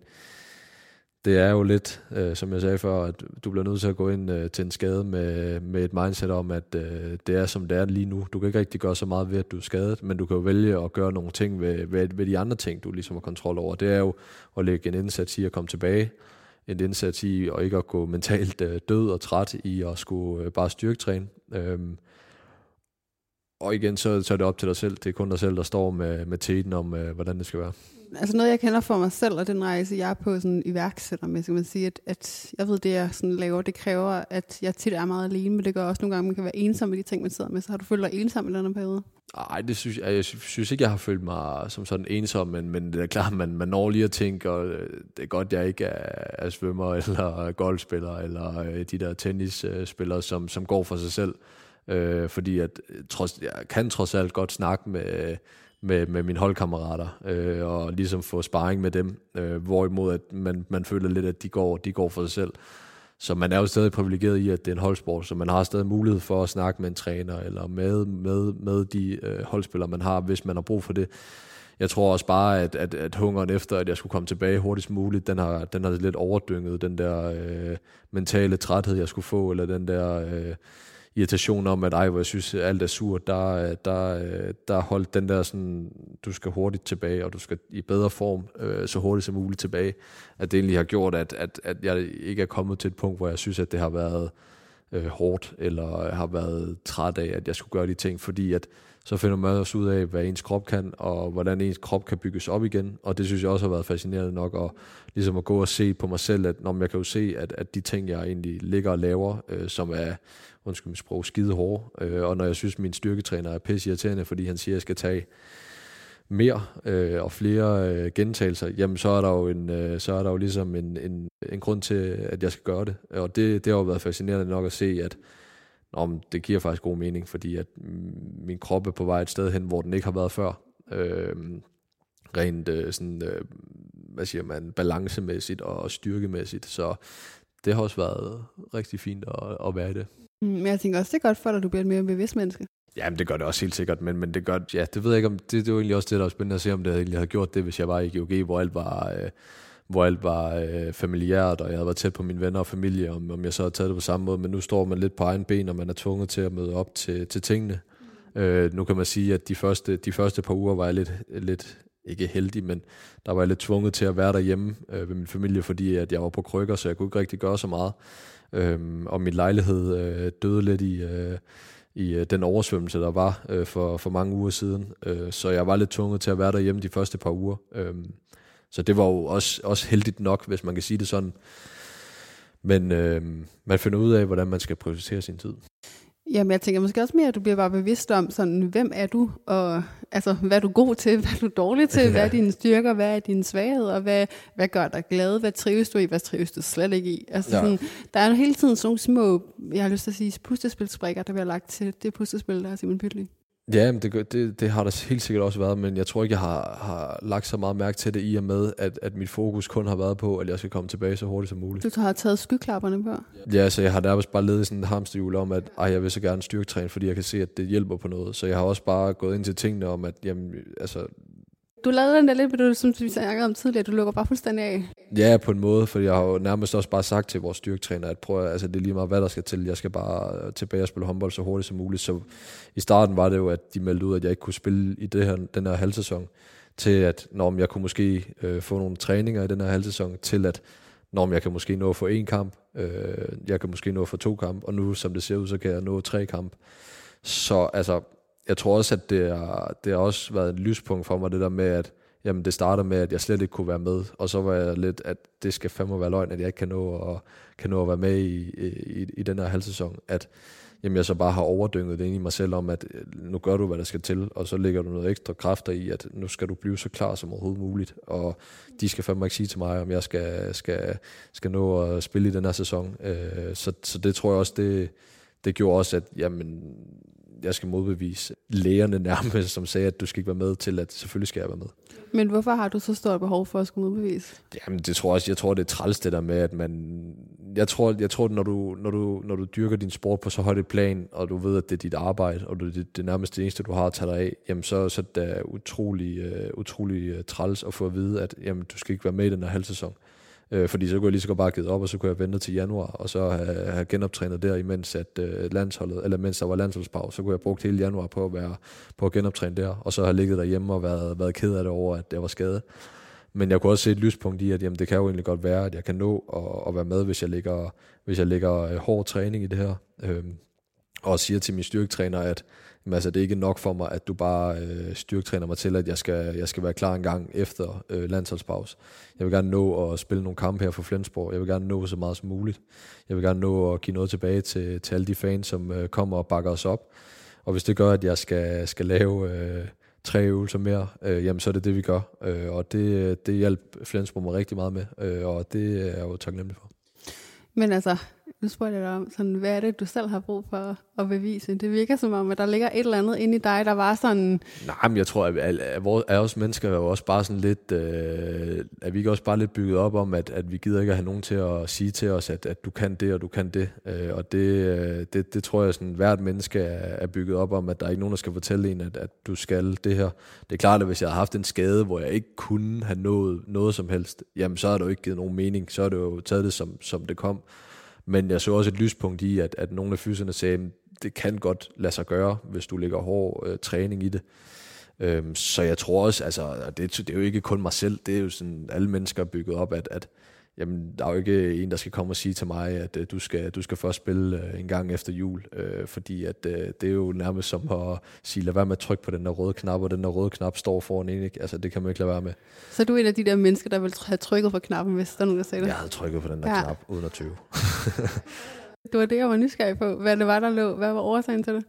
det er jo lidt, øh, som jeg sagde før, at du bliver nødt til at gå ind øh, til en skade med, med et mindset om, at øh, det er som det er lige nu. Du kan ikke rigtig gøre så meget ved, at du er skadet, men du kan jo vælge at gøre nogle ting ved, ved, ved de andre ting, du ligesom har kontrol over. Det er jo at lægge en indsats i at komme tilbage, en indsats i og ikke at gå mentalt øh, død og træt i at skulle øh, bare styrketræne. Øhm, og igen, så, så er det op til dig selv. Det er kun dig selv, der står med, med teten om, øh, hvordan det skal være. Altså noget, jeg kender for mig selv, og den rejse, jeg er på sådan iværksætter med, skal man sige, at, at jeg ved, det jeg sådan laver, det kræver, at jeg tit er meget alene, men det gør også nogle gange, man kan være ensom med de ting, man sidder med. Så har du følt dig ensom i den periode? Nej, det synes jeg, jeg synes ikke, jeg har følt mig som sådan ensom, men, men det er klart, man, man når lige at tænke, og øh, det er godt, jeg ikke er, er svømmer, eller golfspiller, eller øh, de der tennisspillere, øh, som, som går for sig selv. Øh, fordi at, trods, jeg kan trods alt godt snakke med, med, med mine holdkammerater, øh, og ligesom få sparring med dem, øh, hvorimod at man, man føler lidt, at de går, de går for sig selv. Så man er jo stadig privilegeret i, at det er en holdsport, så man har stadig mulighed for at snakke med en træner, eller med, med, med de øh, holdspillere, man har, hvis man har brug for det. Jeg tror også bare, at, at, at hungeren efter, at jeg skulle komme tilbage hurtigst muligt, den har, den har lidt overdynget, den der øh, mentale træthed, jeg skulle få, eller den der... Øh, irritation om, at ej, hvor jeg synes, at alt er surt, der, øh, der, øh, der holdt den der sådan, du skal hurtigt tilbage, og du skal i bedre form øh, så hurtigt som muligt tilbage, at det egentlig har gjort, at, at, at jeg ikke er kommet til et punkt, hvor jeg synes, at det har været øh, hårdt, eller øh, har været træt af, at jeg skulle gøre de ting, fordi at så finder man også ud af, hvad ens krop kan, og hvordan ens krop kan bygges op igen. Og det synes jeg også har været fascinerende nok, at, ligesom at gå og se på mig selv, at når jeg kan jo se, at, at de ting, jeg egentlig ligger og laver, øh, som er undskyld mit sprog, skide hårde. Øh, og når jeg synes, min styrketræner er pisse irriterende, fordi han siger, at jeg skal tage mere øh, og flere øh, gentagelser, jamen så er der jo, en, øh, så er der jo ligesom en, en, en grund til, at jeg skal gøre det. Og det, det har jo været fascinerende nok at se, at om det giver faktisk god mening, fordi at mm, min krop er på vej et sted hen, hvor den ikke har været før. Øh, rent øh, sådan, øh, hvad siger man, balancemæssigt og styrkemæssigt. Så det har også været rigtig fint at, at være i det. Mm, men jeg tænker også, det er godt for dig, at du bliver et mere bevidst menneske. Jamen, det gør det også helt sikkert, men, men det gør, ja, det ved jeg ikke om, det, det var egentlig også det, der var spændende at se, om det egentlig havde gjort det, hvis jeg var i GOG, hvor alt var, øh, hvor alt var øh, familiært, og jeg havde været tæt på mine venner og familie, om, om jeg så havde taget det på samme måde, men nu står man lidt på egen ben, og man er tvunget til at møde op til, til tingene. Øh, nu kan man sige, at de første, de første par uger var jeg lidt, lidt ikke heldig, men der var jeg lidt tvunget til at være derhjemme øh, ved min familie, fordi at jeg var på krykker, så jeg kunne ikke rigtig gøre så meget. Øhm, og min lejlighed øh, døde lidt i, øh, i øh, den oversvømmelse, der var øh, for, for mange uger siden. Øh, så jeg var lidt tvunget til at være derhjemme de første par uger. Øh, så det var jo også, også heldigt nok, hvis man kan sige det sådan. Men øh, man finder ud af, hvordan man skal prioritere sin tid. Jamen, jeg tænker måske også mere, at du bliver bare bevidst om, sådan, hvem er du, og altså, hvad er du god til, hvad er du dårlig til, hvad er dine styrker, hvad er dine svagheder, og hvad, hvad gør dig glad, hvad trives du i, hvad trives du slet ikke i. Altså, ja. sådan, der er hele tiden sådan nogle små, jeg har lyst til at sige, puslespilsbrikker, der bliver lagt til det puslespil, der er Simon Pytli. Ja, men det, det, det har der helt sikkert også været, men jeg tror ikke, jeg har, har lagt så meget mærke til det i og med, at, at mit fokus kun har været på, at jeg skal komme tilbage så hurtigt som muligt. Du har taget skyklapperne på? Ja, så jeg har nærmest bare ledet i sådan en hamsterhjul om, at ej, jeg vil så gerne styrketræne, fordi jeg kan se, at det hjælper på noget. Så jeg har også bare gået ind til tingene om, at jamen, altså, du lavede den der lidt, du, som vi snakkede om tidligere, du lukker bare fuldstændig af. Ja, på en måde, for jeg har jo nærmest også bare sagt til vores styrketræner, at prøv, altså, det er lige meget, hvad der skal til. Jeg skal bare tilbage og spille håndbold så hurtigt som muligt. Så i starten var det jo, at de meldte ud, at jeg ikke kunne spille i det her, den her halvsæson, til at når jeg kunne måske øh, få nogle træninger i den her halvsæson, til at når jeg kan måske nå at få en kamp, øh, jeg kan måske nå at få to kamp, og nu som det ser ud, så kan jeg nå tre kamp. Så altså, jeg tror også, at det, er, det har også været et lyspunkt for mig, det der med, at jamen, det starter med, at jeg slet ikke kunne være med, og så var jeg lidt, at det skal fandme være løgn, at jeg ikke kan nå, at, kan nå at være med i, i, i den her halvsæson, at jamen, jeg så bare har overdynget det ind i mig selv om, at øh, nu gør du, hvad der skal til, og så lægger du noget ekstra kræfter i, at nu skal du blive så klar som overhovedet muligt, og de skal fandme ikke sige til mig, om jeg skal, skal, skal nå at spille i den her sæson. Øh, så, så det tror jeg også, det, det gjorde også, at jamen, jeg skal modbevise lægerne nærmest, som sagde, at du skal ikke være med til, at selvfølgelig skal jeg være med. Men hvorfor har du så stort behov for at skulle modbevise? Jamen, det tror jeg også, jeg tror, det er træls det der med, at man, jeg tror, jeg tror når, du, når, du, når du dyrker din sport på så højt et plan, og du ved, at det er dit arbejde, og det, det er nærmest det eneste, du har at tage dig af, jamen så, så det er utrolig, uh, utrolig uh, træls at få at vide, at jamen, du skal ikke være med i den her halv sæson. Øh, fordi så kunne jeg lige så godt bare give op, og så kunne jeg vente til januar, og så have, have genoptrænet der, imens at øh, landsholdet, eller mens der var landsholdspause, så kunne jeg brugt hele januar på at, være, på at genoptræne der, og så have ligget derhjemme og været, været ked af det over, at jeg var skadet. Men jeg kunne også se et lyspunkt i, at jamen, det kan jo egentlig godt være, at jeg kan nå at, at være med, hvis jeg lægger, hvis jeg lægger øh, hård træning i det her. Øhm, og siger til min styrketræner, at jamen, altså, det er ikke nok for mig, at du bare øh, styrketræner mig til, at jeg skal, jeg skal være klar en gang efter øh, landsholdspause. Jeg vil gerne nå at spille nogle kampe her for Flensborg. Jeg vil gerne nå så meget som muligt. Jeg vil gerne nå at give noget tilbage til, til alle de fans, som øh, kommer og bakker os op. Og hvis det gør, at jeg skal, skal lave øh, tre øvelser mere, øh, jamen så er det det, vi gør. Øh, og det, øh, det hjalp Flensborg mig rigtig meget med, øh, og det er jeg jo taknemmelig for. Men altså, nu spørger jeg dig om, sådan, hvad er det, du selv har brug for at bevise? Det virker som om, at der ligger et eller andet inde i dig, der var sådan... Nej, men jeg tror, at, at, at, at os mennesker er jo også bare sådan lidt... Øh, at vi ikke også bare lidt bygget op om, at, at vi gider ikke at have nogen til at sige til os, at, at du kan det, og du kan det. Øh, og det, øh, det, det tror jeg, sådan hvert menneske er, er bygget op om, at der er ikke nogen, der skal fortælle en, at, at du skal det her. Det er klart, at hvis jeg havde haft en skade, hvor jeg ikke kunne have nået noget som helst, jamen så har det jo ikke givet nogen mening. Så har det jo taget det, som, som det kom. Men jeg så også et lyspunkt i, at, at nogle af fyserne sagde, at det kan godt lade sig gøre, hvis du lægger hård øh, træning i det. Øhm, så jeg tror også, altså, det, det er jo ikke kun mig selv, det er jo sådan, alle mennesker bygget op, at, at jamen, der er jo ikke en, der skal komme og sige til mig, at uh, du, skal, du skal først spille uh, en gang efter jul, uh, fordi at, uh, det er jo nærmest som at sige, lad være med at trykke på den der røde knap, og den der røde knap står foran en, ikke? Altså, det kan man ikke lade være med. Så du er en af de der mennesker, der vil have trykket på knappen, hvis der er nogen, der siger det? Jeg havde trykket på den der ja. knap, uden at tøve. det var det, jeg var nysgerrig på. Hvad det var, der lå? Hvad var årsagen til det?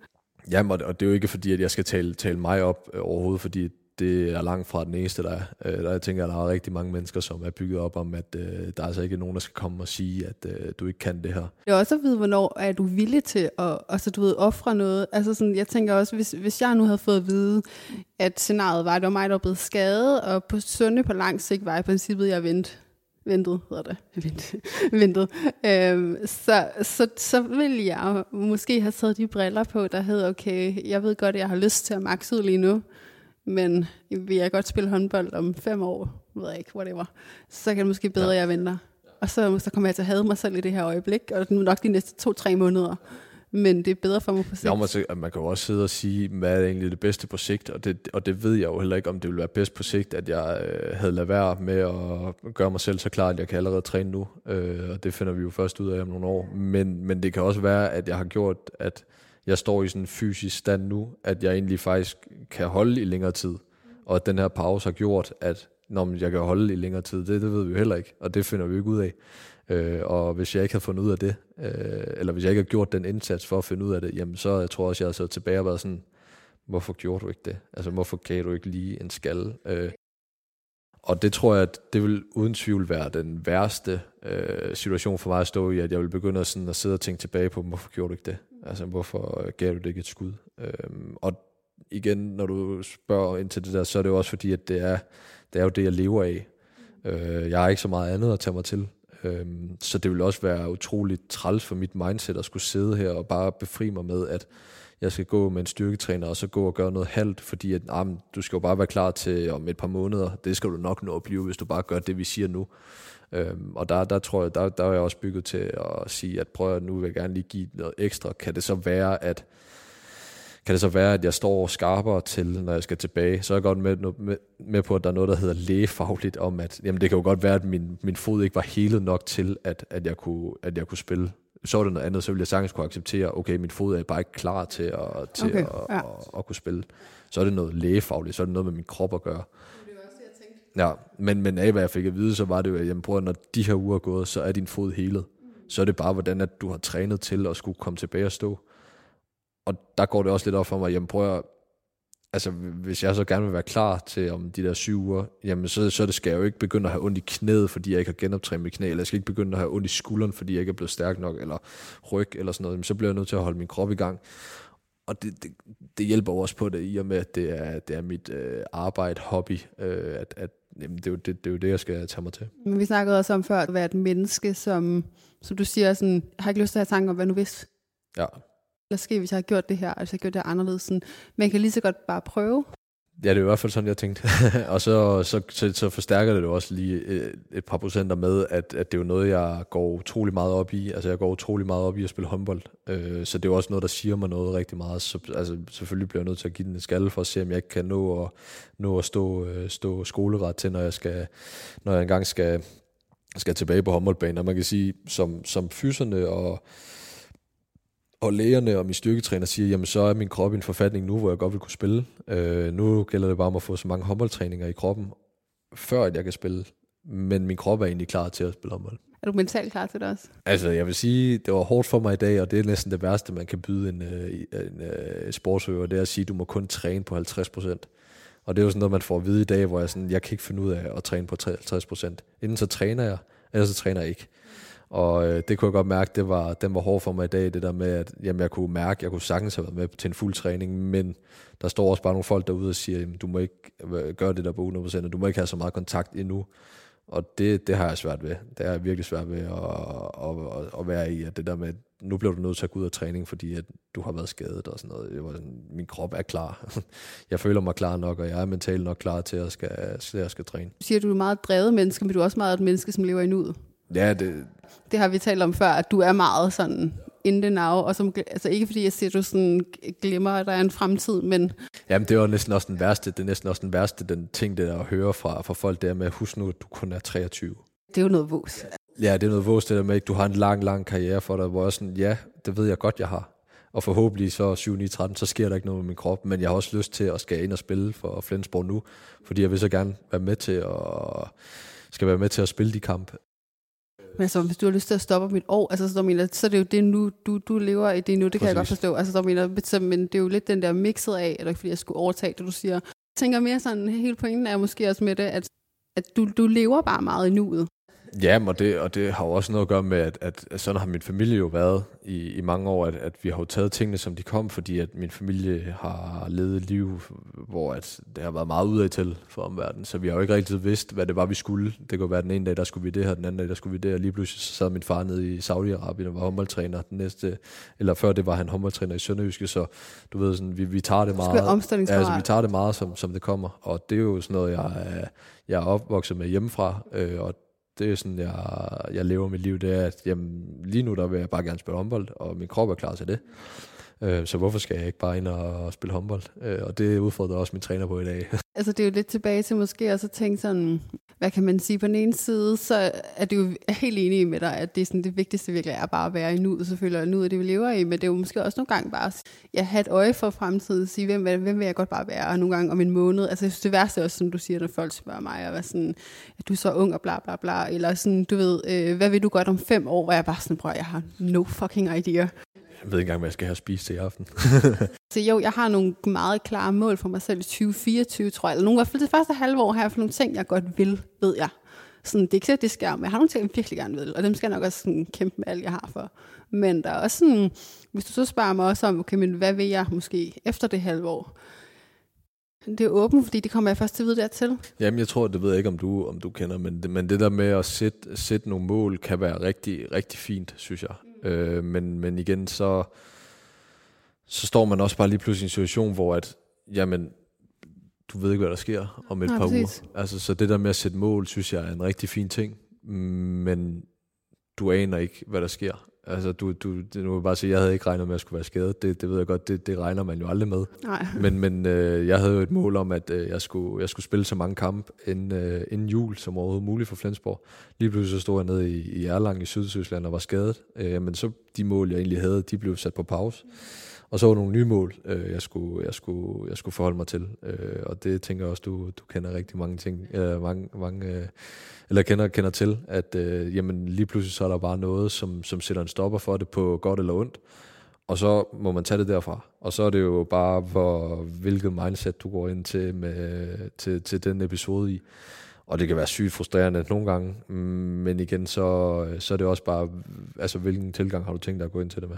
Jamen, og det er jo ikke fordi, at jeg skal tale, tale mig op øh, overhovedet, fordi det er langt fra den eneste, der er. Øh, der jeg tænker, at der er rigtig mange mennesker, som er bygget op om, at øh, der er altså ikke nogen, der skal komme og sige, at øh, du ikke kan det her. Det er også at vide, hvornår er du villig til at altså, du ved, ofre noget. Altså sådan, jeg tænker også, hvis, hvis jeg nu havde fået at vide, at scenariet var, at det var mig, der var blevet skadet, og på sunde på lang sigt var i princippet, jeg vendte ventet, hedder det, ventet, ventet. Øhm, så, så, så ville jeg måske have taget de briller på, der hedder, okay, jeg ved godt, at jeg har lyst til at makse ud lige nu, men vil jeg godt spille håndbold om fem år, ved jeg ikke, whatever, så kan det måske bedre, ja. jeg venter. Og så, så kommer jeg til at have mig selv i det her øjeblik, og nok de næste to-tre måneder men det er bedre for mig på sigt. Ja, man, man kan jo også sidde og sige, hvad er egentlig det bedste på sigt, og det, og det ved jeg jo heller ikke, om det vil være bedst på sigt, at jeg øh, havde lavet være med at gøre mig selv så klar, at jeg kan allerede træne nu, øh, og det finder vi jo først ud af om nogle år. Men, men det kan også være, at jeg har gjort, at jeg står i sådan en fysisk stand nu, at jeg egentlig faktisk kan holde i længere tid, og at den her pause har gjort, at når jeg kan holde i længere tid, det, det ved vi jo heller ikke, og det finder vi jo ikke ud af. Øh, og hvis jeg ikke havde fundet ud af det, øh, eller hvis jeg ikke havde gjort den indsats for at finde ud af det, jamen så jeg tror også, jeg havde så tilbage og været sådan, hvorfor gjorde du ikke det? Altså hvorfor gav du ikke lige en skal? Øh, og det tror jeg, at det vil uden tvivl være den værste øh, situation for mig at stå i, at jeg vil begynde at, sådan, at sidde og tænke tilbage på, hvorfor gjorde du ikke det? Altså hvorfor gav du det ikke et skud? Øhm, og igen, når du spørger ind til det der, så er det jo også fordi, at det er, det er jo det, jeg lever af. Øh, jeg har ikke så meget andet at tage mig til. Øhm, så det vil også være utroligt træls for mit mindset at skulle sidde her og bare befri mig med, at jeg skal gå med en styrketræner, og så gå og gøre noget halvt, fordi at, ah, du skal jo bare være klar til om et par måneder. Det skal du nok nå at blive, hvis du bare gør det, vi siger nu. Øhm, og der, der tror jeg, der, der er jeg også bygget til at sige, at prøv at nu vil jeg gerne lige give noget ekstra. Kan det så være, at kan det så være, at jeg står skarpere til, når jeg skal tilbage. Så er jeg godt med, med, med på, at der er noget, der hedder lægefagligt om, at jamen, det kan jo godt være, at min, min fod ikke var helet nok til, at, at, jeg kunne, at jeg kunne spille. Så er det noget andet, så ville jeg sagtens kunne acceptere, okay, min fod er bare ikke klar til, at, til okay, at, ja. at, at, at kunne spille. Så er det noget lægefagligt, så er det noget med min krop at gøre. Ja, men, men af hvad jeg fik at vide, så var det jo, at jamen, bror, når de her uger er gået, så er din fod helet. Så er det bare, hvordan at du har trænet til at skulle komme tilbage og stå og der går det også lidt op for mig, jamen prøv at, altså hvis jeg så gerne vil være klar til om de der syv uger, jamen så, så det skal jeg jo ikke begynde at have ondt i knæet, fordi jeg ikke har genoptrænet mit knæ, eller jeg skal ikke begynde at have ondt i skulderen, fordi jeg ikke er blevet stærk nok, eller ryg, eller sådan noget, jamen, så bliver jeg nødt til at holde min krop i gang. Og det, det, det hjælper også på det, i og med, at det er, det er mit øh, arbejde, hobby, øh, at, at jamen, det, er jo det, det er jo det, jeg skal tage mig til. Men vi snakkede også om før, at være et menneske, som, som du siger, sådan, har ikke lyst til at have tanker om, hvad nu hvis. Ja der ske, hvis jeg har gjort det her, altså jeg har gjort det anderledes. Sådan, man kan lige så godt bare prøve. Ja, det er i hvert fald sådan, jeg tænkte. og så, så, så, så forstærker det jo også lige et, et par procenter med, at, at det er jo noget, jeg går utrolig meget op i. Altså, jeg går utrolig meget op i at spille håndbold. Øh, så det er jo også noget, der siger mig noget rigtig meget. Så, altså, selvfølgelig bliver jeg nødt til at give den en skalle for at se, om jeg ikke kan nå at, nå at stå, øh, stå skoleret til, når jeg, skal, når jeg engang skal, skal tilbage på håndboldbanen. Og man kan sige, som, som fyserne og og lægerne og min styrketræner siger, jamen så er min krop i en forfatning nu, hvor jeg godt vil kunne spille. Øh, nu gælder det bare om at få så mange håndboldtræninger i kroppen, før at jeg kan spille. Men min krop er egentlig klar til at spille håndbold. Er du mentalt klar til det også? Altså, jeg vil sige, det var hårdt for mig i dag, og det er næsten det værste, man kan byde en, øh, en, en, øh, en sportsøver, det er at sige, at du må kun træne på 50 procent. Og det er jo sådan noget, man får at vide i dag, hvor jeg sådan, jeg kan ikke finde ud af at træne på 50 procent. Inden så træner jeg, ellers så træner jeg ikke. Og øh, det kunne jeg godt mærke, det var, den var hård for mig i dag, det der med, at jamen, jeg kunne mærke, jeg kunne sagtens have været med til en fuld træning, men der står også bare nogle folk derude og siger, jamen, du må ikke øh, gøre det der på 100%, og du må ikke have så meget kontakt endnu. Og det, det har jeg svært ved. Det har jeg virkelig svært ved at, at, at, at være i, at det der med, nu bliver du nødt til at gå ud af træning, fordi at du har været skadet og sådan noget. Det var sådan, min krop er klar. Jeg føler mig klar nok, og jeg er mentalt nok klar til at skal, at jeg skal træne. Du siger, at du er meget drevet menneske, men du er også meget et menneske, som lever i nuet. Ja, det, det har vi talt om før, at du er meget sådan in the now, og som, altså ikke fordi jeg siger, at du sådan glemmer, at der er en fremtid, men... Jamen, det var næsten også den værste, det er næsten også den værste, den ting, det der at høre fra, fra folk der med, husk nu, at du kun er 23. Det er jo noget vås. Ja, det er noget vås, det der med, at du har en lang, lang karriere for dig, hvor jeg sådan, ja, det ved jeg godt, jeg har. Og forhåbentlig så 7 9 13 så sker der ikke noget med min krop, men jeg har også lyst til at skal ind og spille for Flensborg nu, fordi jeg vil så gerne være med til at skal være med til at spille de kampe. Men altså, hvis du har lyst til at stoppe om et år, altså, så, mener, så er det jo det nu, du, du lever i det nu, det Præcis. kan jeg godt forstå. Altså, så mener, så, men det er jo lidt den der mixet af, eller ikke fordi jeg skulle overtage det, du siger. Jeg tænker mere sådan, hele pointen er måske også med det, at, at du, du lever bare meget i nuet. Ja, og det, og det har jo også noget at gøre med, at, at, at sådan har min familie jo været i, i mange år, at, at vi har jo taget tingene, som de kom, fordi at min familie har levet et liv, hvor at det har været meget udad til for omverdenen, så vi har jo ikke rigtig vidst, hvad det var, vi skulle. Det kunne være, den ene dag, der skulle vi det her, den anden dag, der skulle vi det, og lige pludselig så sad min far nede i Saudi-Arabien og var håndboldtræner. Den næste, eller før det var han håndboldtræner i Sønderjyske, så du ved, sådan, vi, vi tager det meget, ja, altså, vi tager det meget, som, som det kommer, og det er jo sådan noget, jeg jeg er opvokset med hjemmefra, øh, og det er sådan, jeg, jeg lever mit liv, det er, at jamen, lige nu der vil jeg bare gerne spille håndbold, og min krop er klar til det. Øh, så hvorfor skal jeg ikke bare ind og spille håndbold? Øh, og det udfordrer også min træner på i dag. altså det er jo lidt tilbage til måske også at tænke sådan, hvad kan man sige, på den ene side, så er det jo helt enig med dig, at det, er sådan, det vigtigste virkelig er bare at være i nuet, selvfølgelig, og nuet det, vi lever i, men det er jo måske også nogle gange bare at ja, have et øje for fremtiden, sige, hvem, hvem vil jeg godt bare være, og nogle gange om en måned, altså jeg synes, det værste er også, som du siger, når folk spørger mig, og være sådan, at du er så ung? og bla bla bla, eller sådan, du ved, øh, hvad vil du godt om fem år, hvor jeg er bare sådan, prøver, jeg har no fucking idea. Jeg ved ikke engang, hvad jeg skal have spist til i aften. så jo, jeg har nogle meget klare mål for mig selv i 2024, tror jeg. Eller nogle, i hvert fald det første halve år har jeg for nogle ting, jeg godt vil, ved jeg. Sådan, det er ikke så, det skal, men jeg har nogle ting, jeg virkelig gerne vil, og dem skal jeg nok også sådan, kæmpe med alt, jeg har for. Men der er også sådan, hvis du så spørger mig også om, okay, men hvad vil jeg måske efter det halve år? Det er åbent, fordi det kommer jeg først til at vide dertil. Jamen, jeg tror, det ved jeg ikke, om du, om du kender, men det, men det der med at sætte, sætte nogle mål, kan være rigtig, rigtig fint, synes jeg. Øh, men, men igen, så, så står man også bare lige pludselig i en situation, hvor at, jamen, du ved ikke, hvad der sker om et Nej, par præcis. uger. Altså, så det der med at sætte mål, synes jeg er en rigtig fin ting, men du aner ikke, hvad der sker. Altså, du, du, det, nu vil jeg bare sige, jeg havde ikke regnet med, at jeg skulle være skadet. Det, det ved jeg godt, det, det regner man jo aldrig med. Nej. Men, men øh, jeg havde jo et mål om, at øh, jeg, skulle, jeg skulle spille så mange kampe inden, øh, inden jul, som overhovedet muligt for Flensborg. Lige pludselig så stod jeg nede i, i Erlangen i Sydtyskland og var skadet. Øh, men så de mål, jeg egentlig havde, de blev sat på pause. Og så var nogle nye mål, øh, jeg, skulle, jeg, skulle, jeg skulle forholde mig til. Øh, og det tænker jeg også, du, du kender rigtig mange ting, øh, mange, mange, øh, eller kender, kender til, at øh, jamen, lige pludselig så er der bare noget, som, som sætter en stopper for det på godt eller ondt. Og så må man tage det derfra. Og så er det jo bare, hvor, hvilket mindset du går ind til, med, til, til den episode i. Og det kan være sygt frustrerende nogle gange, men igen, så, så er det også bare, altså hvilken tilgang har du tænkt dig at gå ind til det med?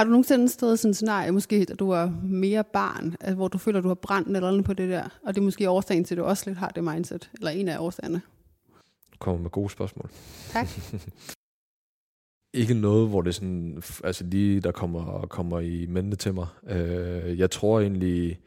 Har du nogensinde stået i sådan et scenarie, måske da du var mere barn, altså, hvor du føler, du har brændt eller andet på det der, og det er måske årsagen til, at du også lidt har det mindset, eller en af årsagerne? Du kommer med gode spørgsmål. Tak. Ikke noget, hvor det sådan, altså lige der kommer, kommer i mente til mig. Øh, jeg tror egentlig,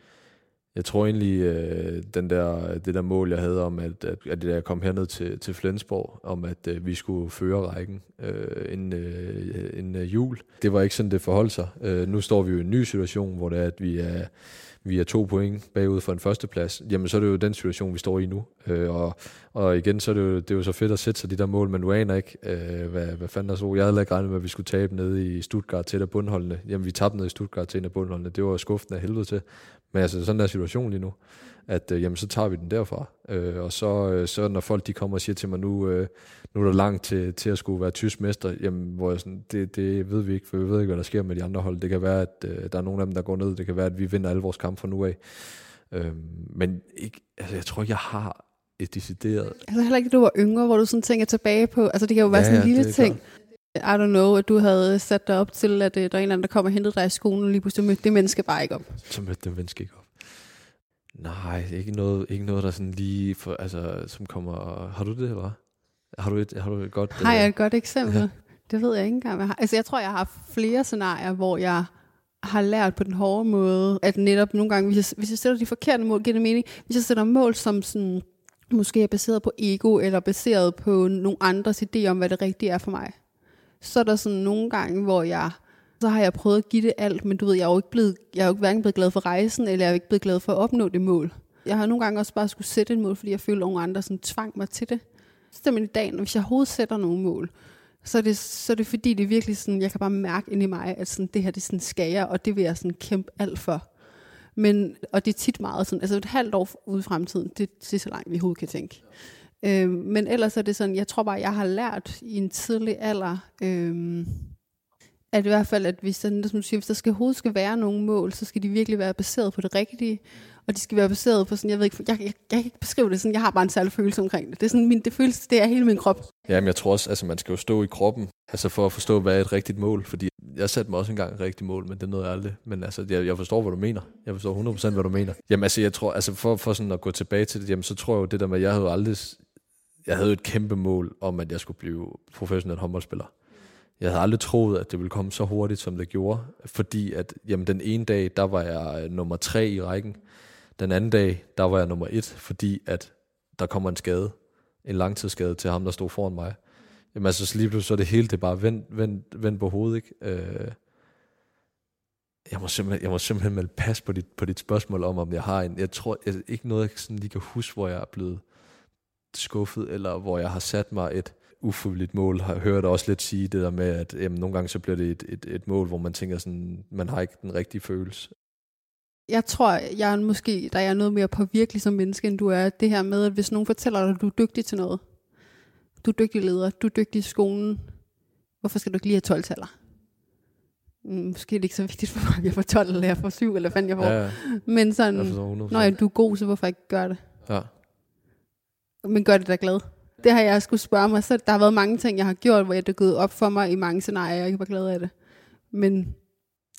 jeg tror egentlig, øh, den der, det der mål, jeg havde om, at, at, at jeg kom herned til, til Flensborg, om at øh, vi skulle føre rækken øh, en, øh, en øh, jul. Det var ikke sådan, det forholdt sig. Øh, nu står vi jo i en ny situation, hvor det er, at vi er, vi er to point bagud for en førsteplads. Jamen, så er det jo den situation, vi står i nu. Øh, og, og igen, så er det, jo, det er jo så fedt at sætte sig de der mål, men du aner ikke, øh, hvad, hvad fanden der så. Jeg havde ikke regnet med, at vi skulle tabe nede i Stuttgart til et af bundholdene. Jamen, vi tabte nede i Stuttgart til en af bundholdene. Det var skuffende af helvede til. Men altså, sådan er situationen lige nu, at øh, jamen, så tager vi den derfra. Øh, og så, øh, så når folk de kommer og siger til mig, nu, øh, nu er der langt til, til at skulle være tysk mester, jamen, hvor jeg sådan, det, det ved vi ikke, for vi ved ikke, hvad der sker med de andre hold. Det kan være, at øh, der er nogle af dem, der går ned. Det kan være, at vi vinder alle vores kampe fra nu af. Øh, men ikke, altså, jeg tror ikke, jeg har et decideret... Altså heller ikke, da du var yngre, hvor du sådan tænker tilbage på, altså det kan jo være Ja, sådan en lille ting. I don't know, at du havde sat dig op til, at øh, der er en eller anden, der kommer og henter dig i skolen, og lige pludselig mødte det menneske bare ikke op. Så mødte det menneske ikke op. Nej, ikke noget, ikke noget der sådan lige, for, altså, som kommer... Har du det, eller? Har du et, har du et godt... Har jeg øh, et godt eksempel? Ja. Det ved jeg ikke engang. Jeg har. Altså jeg tror, jeg har flere scenarier, hvor jeg har lært på den hårde måde, at netop nogle gange, hvis jeg, hvis jeg sætter de forkerte mål, giver det mening. Hvis jeg sætter mål, som sådan, måske er baseret på ego, eller baseret på nogle andres idé om, hvad det rigtige er for mig, så er der sådan nogle gange, hvor jeg så har jeg prøvet at give det alt, men du ved, jeg er jo ikke blevet, jeg er jo hverken blevet glad for rejsen, eller jeg er ikke blevet glad for at opnå det mål. Jeg har nogle gange også bare skulle sætte et mål, fordi jeg følte, at nogle andre sådan tvang mig til det. Så i dag, når hvis jeg overhovedet sætter nogle mål, så er, det, så er det fordi, det er virkelig sådan, jeg kan bare mærke ind i mig, at sådan, det her, det sådan skal jeg, og det vil jeg sådan kæmpe alt for. Men, og det er tit meget sådan, altså et halvt år ude i fremtiden, det, det er så langt, vi overhovedet kan tænke. Øh, men ellers er det sådan, jeg tror bare, jeg har lært i en tidlig alder, øh, at i hvert fald, at hvis der, som du siger, hvis der skal, overhovedet skal være nogle mål, så skal de virkelig være baseret på det rigtige, og de skal være baseret på sådan, jeg ved ikke, jeg, jeg, jeg kan ikke beskrive det sådan, jeg har bare en særlig følelse omkring det. Det er sådan, min, det føles, det er hele min krop. Ja, men jeg tror også, altså man skal jo stå i kroppen, altså for at forstå, hvad er et rigtigt mål, fordi jeg satte mig også engang et rigtigt mål, men det nåede jeg aldrig. Men altså, jeg, jeg forstår, hvad du mener. Jeg forstår 100% hvad du mener. Jamen altså, jeg tror, altså for, for sådan at gå tilbage til det, jamen så tror jeg jo det der med, at jeg havde aldrig, jeg havde et kæmpe mål om, at jeg skulle blive professionel håndboldspiller. Jeg havde aldrig troet, at det ville komme så hurtigt, som det gjorde, fordi at, jamen den ene dag, der var jeg øh, nummer tre i rækken. Den anden dag, der var jeg nummer et, fordi at der kommer en skade, en langtidsskade til ham, der stod foran mig. Jamen altså, så lige pludselig så er det hele, det bare vendt vend, vend på hovedet, ikke? Øh, jeg må simpelthen, jeg må simpelthen melde pas på dit, på dit spørgsmål om, om jeg har en, jeg tror, jeg, ikke noget, jeg sådan lige kan huske, hvor jeg er blevet skuffet, eller hvor jeg har sat mig et ufuldligt mål. Har hørt også lidt sige det der med, at jamen, nogle gange så bliver det et, et, et mål, hvor man tænker sådan, man har ikke den rigtige følelse. Jeg tror, jeg er måske, der er noget mere påvirkelig som menneske, end du er. Det her med, at hvis nogen fortæller dig, at du er dygtig til noget. Du er dygtig leder, du er dygtig i skolen. Hvorfor skal du ikke lige have 12-taller? Mm, Måske er det ikke så vigtigt for mig, at jeg får 12 eller jeg får 7, eller fanden jeg får. Ja, ja. Men sådan, Jeg forstår 100%. når ja, du er god, så hvorfor ikke gøre det? Ja. Men gør det da glad. Det har jeg skulle spørge mig selv. Der har været mange ting, jeg har gjort, hvor jeg er gået op for mig i mange scenarier, jeg ikke var glad af det. Men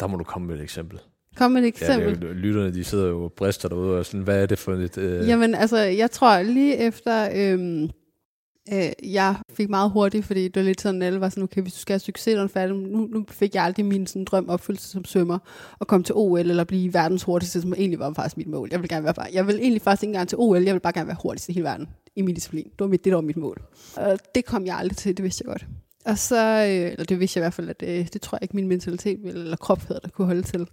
Der må du komme med et eksempel. kom med et Ja, eksempel. det er, jo- lytterne, de sidder jo og brister derude, og sådan, hvad er det for et... Øh, Jamen altså, jeg tror lige efter, øhm, øh, jeg fik meget hurtigt, fordi det var lidt sådan, alle var sådan, okay, hvis du skal have succes, er færdig. Nu, nu fik jeg aldrig min sådan, drøm opfyldt som svømmer, og komme til OL, eller blive verdens hurtigste, som egentlig var faktisk mit mål. Jeg vil gerne være, jeg vil egentlig faktisk ikke engang til OL, jeg vil bare gerne være hurtigst i hele verden, i min disciplin. Det var mit, det der var mit mål. Og det kom jeg aldrig til, det vidste jeg godt. Og så, øh, eller det vidste jeg i hvert fald, at det, det tror jeg ikke min mentalitet ville, eller krop hedder, der kunne holde til.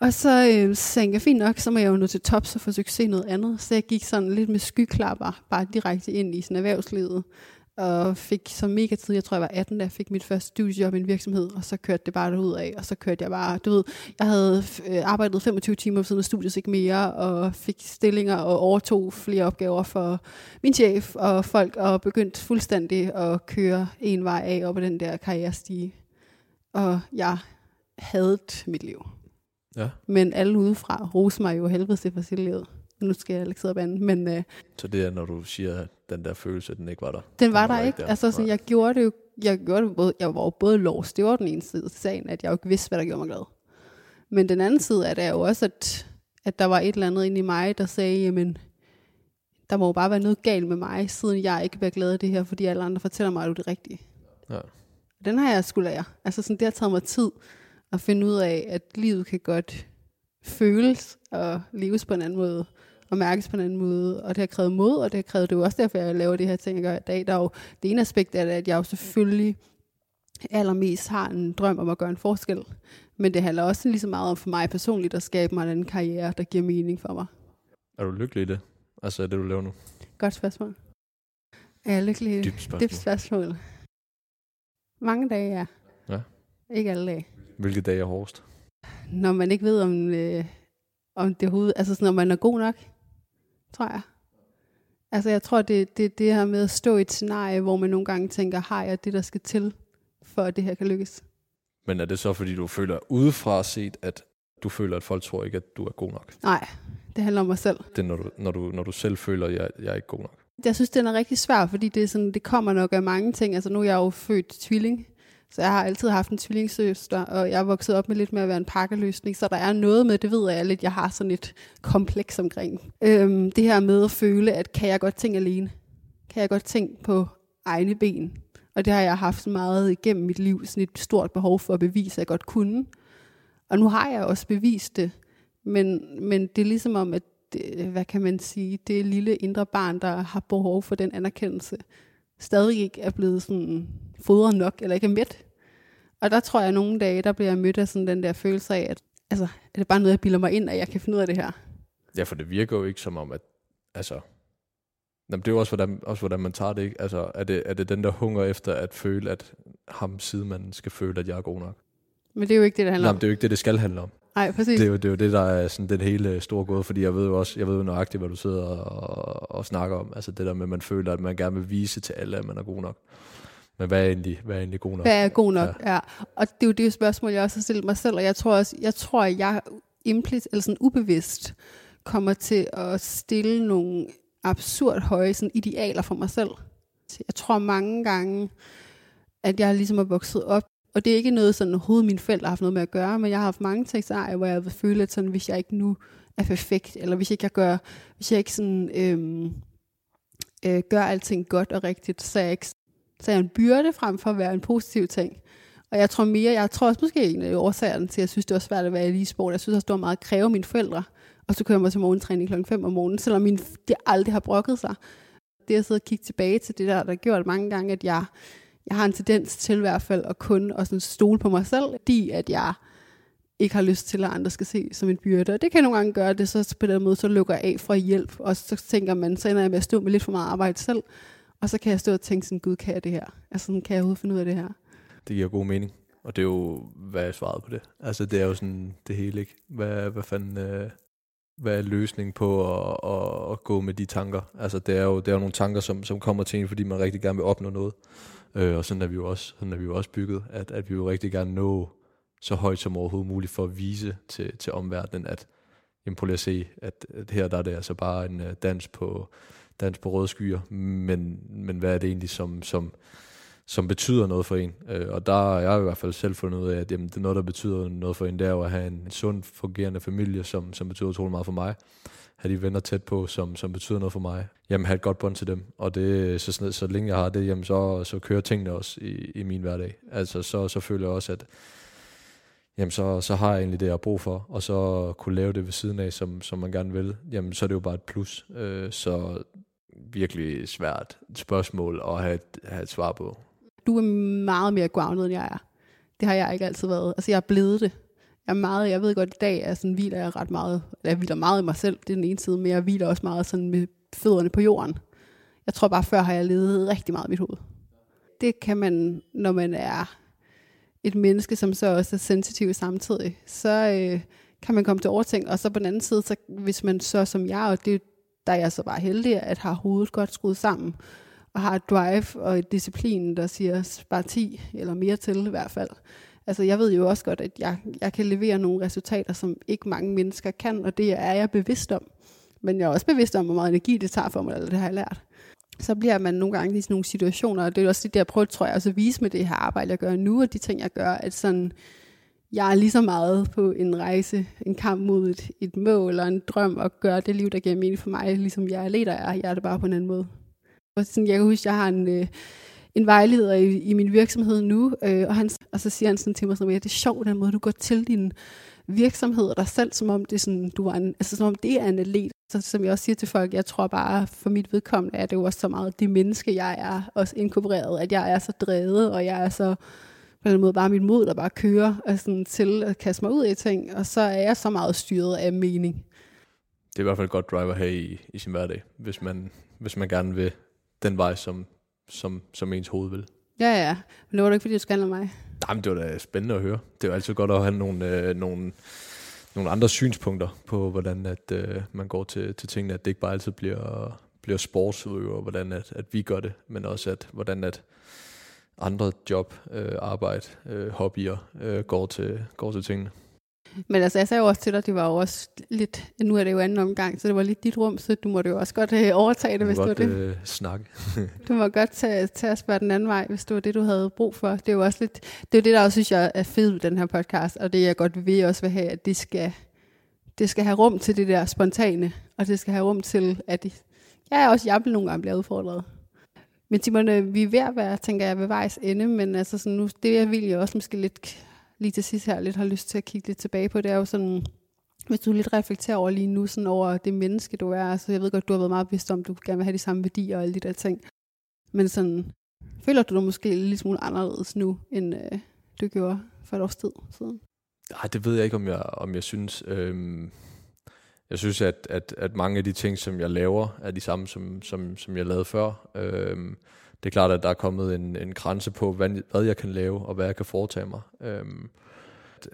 Og så, øh, så tænkte jeg, fint nok, så må jeg jo nå til tops og få succes noget andet. Så jeg gik sådan lidt med skyklapper, bare direkte ind i sådan erhvervslivet. Og fik så mega tid, jeg tror jeg var 18, da jeg fik mit første studiejob i en virksomhed, og så kørte det bare ud af, og så kørte jeg bare, du ved, jeg havde øh, arbejdet 25 timer siden af studiet, ikke mere, og fik stillinger og overtog flere opgaver for min chef og folk, og begyndte fuldstændig at køre en vej af op ad den der karrierestige. Og jeg havde mit liv. Ja. Men alle udefra roser mig jo helvede til for sit liv. Nu skal jeg ikke sidde og bande, men øh, Så det er, når du siger, at den der følelse, den ikke var der. den var der ikke. der. Altså, sådan, jeg gjorde det jo, jeg gjorde det både, jeg var jo både lovs, det var den ene side af sagen, at jeg jo ikke vidste, hvad der gjorde mig glad. Men den anden side er det jo også, at, at der var et eller andet inde i mig, der sagde, jamen, der må jo bare være noget galt med mig, siden jeg ikke bliver glad af det her, fordi alle andre fortæller mig, at du er det rigtige. Ja. Den har jeg skulle lære. Altså sådan, det har taget mig tid at finde ud af, at livet kan godt føles og leves på en anden måde og mærkes på en anden måde, og det har krævet mod, og det har krævet, det er jo også derfor, jeg laver det her ting, jeg gør i dag. Der er jo, det ene aspekt det, at jeg jo selvfølgelig allermest har en drøm om at gøre en forskel, men det handler også lige så meget om for mig personligt at skabe mig en karriere, der giver mening for mig. Er du lykkelig i det? Altså er det, du laver nu? Godt spørgsmål. Er jeg lykkelig? Dybt spørgsmål. Dybt spørgsmål. Mange dage, ja. Ja. Ikke alle dage. Hvilke dage er hårdest? når man ikke ved, om, øh, om det overhovedet, altså sådan, når man er god nok, tror jeg. Altså jeg tror, det, det, det her med at stå i et scenarie, hvor man nogle gange tænker, har jeg det, der skal til, for at det her kan lykkes? Men er det så, fordi du føler udefra set, at du føler, at folk tror ikke, at du er god nok? Nej, det handler om mig selv. Det er, når du, når du, når du selv føler, at jeg, jeg er ikke god nok. Jeg synes, den er rigtig svær, fordi det, er sådan, det kommer nok af mange ting. Altså nu er jeg jo født tvilling, så jeg har altid haft en tvillingsøster, og jeg er vokset op med lidt med at være en pakkeløsning, så der er noget med, det ved jeg lidt, jeg har sådan et kompleks omkring. Øhm, det her med at føle, at kan jeg godt tænke alene? Kan jeg godt tænke på egne ben? Og det har jeg haft meget igennem mit liv, sådan et stort behov for at bevise, at jeg godt kunne. Og nu har jeg også bevist det, men, men det er ligesom om, at det, hvad kan man sige, det lille indre barn, der har behov for den anerkendelse, stadig ikke er blevet sådan fodret nok, eller ikke er mæt. Og der tror jeg, at nogle dage, der bliver jeg mødt af sådan den der følelse af, at altså, er det bare noget, jeg bilder mig ind, at jeg kan finde ud af det her? Ja, for det virker jo ikke som om, at... Altså, Jamen, det er jo også hvordan, også, hvordan man tager det, ikke? Altså, er det, er det den der hunger efter at føle, at ham sidemanden skal føle, at jeg er god nok? Men det er jo ikke det, det handler Nej, om. det er jo ikke det, det skal handle om. Nej, præcis. Det er, jo, det er jo det, der er sådan den hele store gåde, fordi jeg ved jo også, jeg ved jo nøjagtigt, hvad du sidder og, og snakker om. Altså det der med, at man føler, at man gerne vil vise til alle, at man er god nok. Men hvad er egentlig, hvad er egentlig god nok? Hvad er god nok? Ja. ja. Og det er jo det spørgsmål, jeg også har stillet mig selv, og jeg tror også, jeg tror, at jeg implicit, eller sådan ubevidst kommer til at stille nogle absurd høje sådan idealer for mig selv. Jeg tror mange gange, at jeg ligesom er vokset op, og det er ikke noget, sådan overhovedet mine forældre har haft noget med at gøre, men jeg har haft mange tekster, hvor jeg føler, at sådan, hvis jeg ikke nu er perfekt, eller hvis jeg ikke jeg gør, hvis jeg ikke sådan, øhm, øh, gør alting godt og rigtigt, så er jeg ikke så er jeg en byrde frem for at være en positiv ting. Og jeg tror mere, jeg tror også måske en af årsagerne til, at jeg synes, det var svært at være i sport. Jeg synes også, det var meget at kræve mine forældre. Og så kører jeg mig til morgentræning klokken 5 om morgenen, selvom min, de aldrig har brokket sig. Det at sidde og kigge tilbage til det der, der gjort mange gange, at jeg jeg har en tendens til i hvert fald at kun og sådan stole på mig selv, fordi at jeg ikke har lyst til, at andre skal se som en byrde. Og det kan nogle gange gøre det, så på den måde, så lukker jeg af fra hjælp, og så tænker man, så ender jeg med at stå med lidt for meget arbejde selv, og så kan jeg stå og tænke sådan, gud, kan jeg det her? Altså, sådan, kan jeg overhovedet finde ud af det her? Det giver god mening. Og det er jo, hvad er svaret på det? Altså, det er jo sådan det hele, ikke? Hvad, hvad fanden, øh, hvad er løsningen på at, at, at, gå med de tanker? Altså, det er jo, det er jo nogle tanker, som, som kommer til en, fordi man rigtig gerne vil opnå noget. Øh, og sådan er vi jo også, sådan er vi jo også bygget, at, at vi jo rigtig gerne nå så højt som overhovedet muligt for at vise til, til omverdenen, at jamen, prøv lige at se, at, at her der er det altså bare en uh, dans på, dans på røde skyer, men, men hvad er det egentlig, som, som, som betyder noget for en? Øh, og der har jeg i hvert fald selv fundet ud af, at jamen, det er noget, der betyder noget for en, det er jo at have en, en sund, fungerende familie, som, som betyder utrolig meget for mig. Have de venner tæt på, som, som betyder noget for mig. Jamen, have et godt bånd til dem. Og det, så, så, så længe jeg har det, jamen, så, så kører tingene også i, i min hverdag. Altså, så, så føler jeg også, at jamen så, så har jeg egentlig det, jeg har brug for, og så kunne lave det ved siden af, som, som man gerne vil, jamen så er det jo bare et plus. Øh, så virkelig svært spørgsmål at have et, have et svar på. Du er meget mere grounded, end jeg er. Det har jeg ikke altid været. Altså jeg er blevet det. Jeg er meget, jeg ved godt, i dag er sådan, hviler jeg ret meget, eller jeg hviler meget i mig selv, det er den ene side, men jeg hviler også meget sådan med fødderne på jorden. Jeg tror bare, før har jeg levet rigtig meget i mit hoved. Det kan man, når man er et menneske, som så også er sensitiv samtidig, så øh, kan man komme til overtænk. Og så på den anden side, så hvis man så som jeg, og det der er jeg så bare heldig, at har hovedet godt skruet sammen, og har et drive og et disciplin, der siger bare 10 eller mere til i hvert fald. Altså jeg ved jo også godt, at jeg, jeg kan levere nogle resultater, som ikke mange mennesker kan, og det er jeg bevidst om. Men jeg er også bevidst om, hvor meget energi det tager for mig, eller det har jeg lært så bliver man nogle gange i sådan nogle situationer, og det er også det, jeg prøver, tror jeg, også at vise med det her arbejde, jeg gør nu, og de ting, jeg gør, at sådan, jeg er lige så meget på en rejse, en kamp mod et, et mål eller en drøm, og gøre det liv, der giver mening for mig, ligesom jeg er leder er. Jeg er det bare på en anden måde. Og sådan, jeg kan huske, jeg har en, øh, en vejleder i, i min virksomhed nu, øh, og, han, og så siger han sådan til mig, at det er sjovt, den måde, du går til din virksomhed og dig selv, som om det er, sådan, du er en, altså, som om det er en atlet. Så som jeg også siger til folk, jeg tror bare, for mit vedkommende er det jo også så meget det menneske, jeg er også inkorporeret, at jeg er så drevet, og jeg er så på den måde bare mit mod, der bare kører og sådan, til at kaste mig ud i ting, og så er jeg så meget styret af mening. Det er i hvert fald et godt driver her i, i sin hverdag, hvis man, hvis man gerne vil den vej, som, som, som ens hoved vil. Ja, ja. Men det var da ikke, fordi du skal mig. Nej, men det var da spændende at høre. Det er jo altid godt at have nogle, øh, nogle, nogle andre synspunkter på, hvordan at, øh, man går til, til tingene, at det ikke bare altid bliver, bliver sportsudøver, hvordan at, at vi gør det, men også at, hvordan at andre job, øh, arbejde, øh, hobbyer øh, går, til, går til tingene. Men altså, jeg sagde jo også til dig, det var jo også lidt, nu er det jo anden omgang, så det var lidt dit rum, så du måtte jo også godt øh, overtage det, hvis godt, det var det. Øh, snakke. du må godt tage, tage at spørge den anden vej, hvis det var det, du havde brug for. Det er jo også lidt, det er det, der også synes jeg er fedt ved den her podcast, og det jeg godt vil også vil have, at det skal, det skal have rum til det der spontane, og det skal have rum til, at det, jeg er også, vil nogle gange blive udfordret. Men Timon, øh, vi er ved at være, tænker jeg, ved vejs ende, men altså sådan nu, det jeg vil jeg også måske lidt lige til sidst her lidt har lyst til at kigge lidt tilbage på, det er jo sådan, hvis du lidt reflekterer over lige nu, sådan over det menneske, du er. Altså, jeg ved godt, du har været meget bevidst om, at du gerne vil have de samme værdier og alle de der ting. Men sådan, føler du dig måske lidt smule anderledes nu, end øh, du gjorde for et års tid siden? Nej, det ved jeg ikke, om jeg, om jeg synes. Øhm, jeg synes, at, at, at mange af de ting, som jeg laver, er de samme, som, som, som jeg lavede før. Øhm, det er klart, at der er kommet en, en grænse på, hvad, hvad jeg kan lave, og hvad jeg kan foretage mig. Øhm,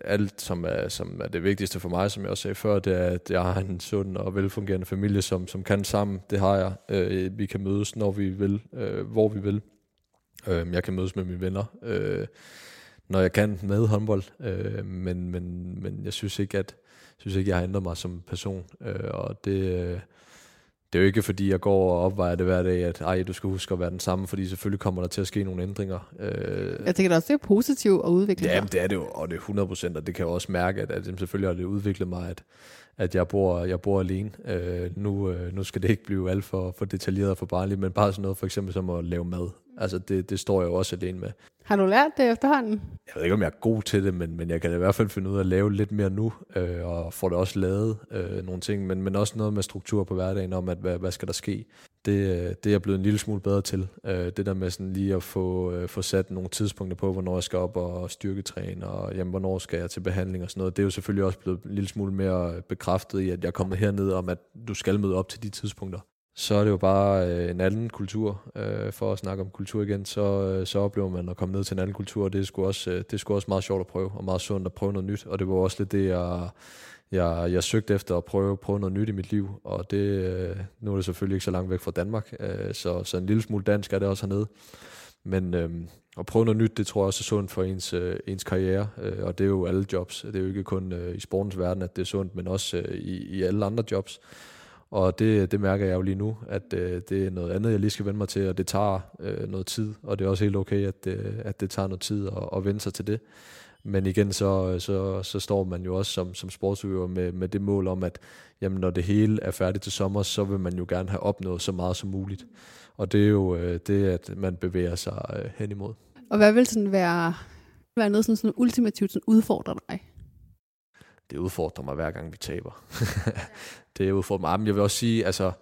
alt, som er, som er det vigtigste for mig, som jeg også sagde før, det er, at jeg har en sund og velfungerende familie, som, som kan sammen. Det har jeg. Øh, vi kan mødes, når vi vil, øh, hvor vi vil. Øh, jeg kan mødes med mine venner, øh, når jeg kan med håndbold. Øh, men, men, men jeg synes ikke, at jeg synes ikke, jeg har ændret mig som person. Øh, og det... Øh, det er jo ikke fordi, jeg går og opvejer det hver dag, at ej, du skal huske at være den samme, fordi selvfølgelig kommer der til at ske nogle ændringer. Øh, jeg tænker da også, det er positivt at udvikle Ja, det er det jo, og det er 100 procent, og det kan jeg også mærke, at, at selvfølgelig har det udviklet mig, at, at jeg bor, jeg bor alene. Øh, nu, øh, nu skal det ikke blive alt for, for detaljeret og for barnligt, men bare sådan noget for eksempel som at lave mad. Altså det, det står jeg jo også alene med. Har du lært det efterhånden? Jeg ved ikke, om jeg er god til det, men, men jeg kan i hvert fald finde ud af at lave lidt mere nu, øh, og få det også lavet øh, nogle ting, men, men også noget med struktur på hverdagen om, at hvad, hvad skal der ske. det, øh, det er jeg blevet en lille smule bedre til. Øh, det der med sådan lige at få, øh, få sat nogle tidspunkter på, hvornår jeg skal op og styrketræne, og jamen, hvornår skal jeg til behandling og sådan noget. Det er jo selvfølgelig også blevet en lille smule mere øh, bekræftet i, at jeg er kommet herned om, at du skal møde op til de tidspunkter. Så er det jo bare øh, en anden kultur. Øh, for at snakke om kultur igen, så, øh, så oplever man at komme ned til en anden kultur, og det er, sgu også, det er sgu også meget sjovt at prøve, og meget sundt at prøve noget nyt. Og det var også lidt det, jeg jeg, jeg søgte efter at prøve, prøve noget nyt i mit liv, og det, øh, nu er det selvfølgelig ikke så langt væk fra Danmark, øh, så, så en lille smule dansk er det også hernede. Men øh, at prøve noget nyt, det tror jeg også er sundt for ens, øh, ens karriere, øh, og det er jo alle jobs. Det er jo ikke kun øh, i sportens verden, at det er sundt, men også øh, i, i alle andre jobs. Og det, det mærker jeg jo lige nu, at øh, det er noget andet, jeg lige skal vende mig til, og det tager øh, noget tid, og det er også helt okay, at, øh, at det tager noget tid at, at vende sig til det. Men igen, så, så, så står man jo også som, som sportsudøver med, med det mål om, at jamen, når det hele er færdigt til sommer, så vil man jo gerne have opnået så meget som muligt. Og det er jo øh, det, at man bevæger sig øh, hen imod. Og hvad vil sådan være, være noget sådan, sådan ultimativt sådan udfordrer dig? Det udfordrer mig hver gang vi taber. det udfordrer mig. Men jeg vil også sige, altså,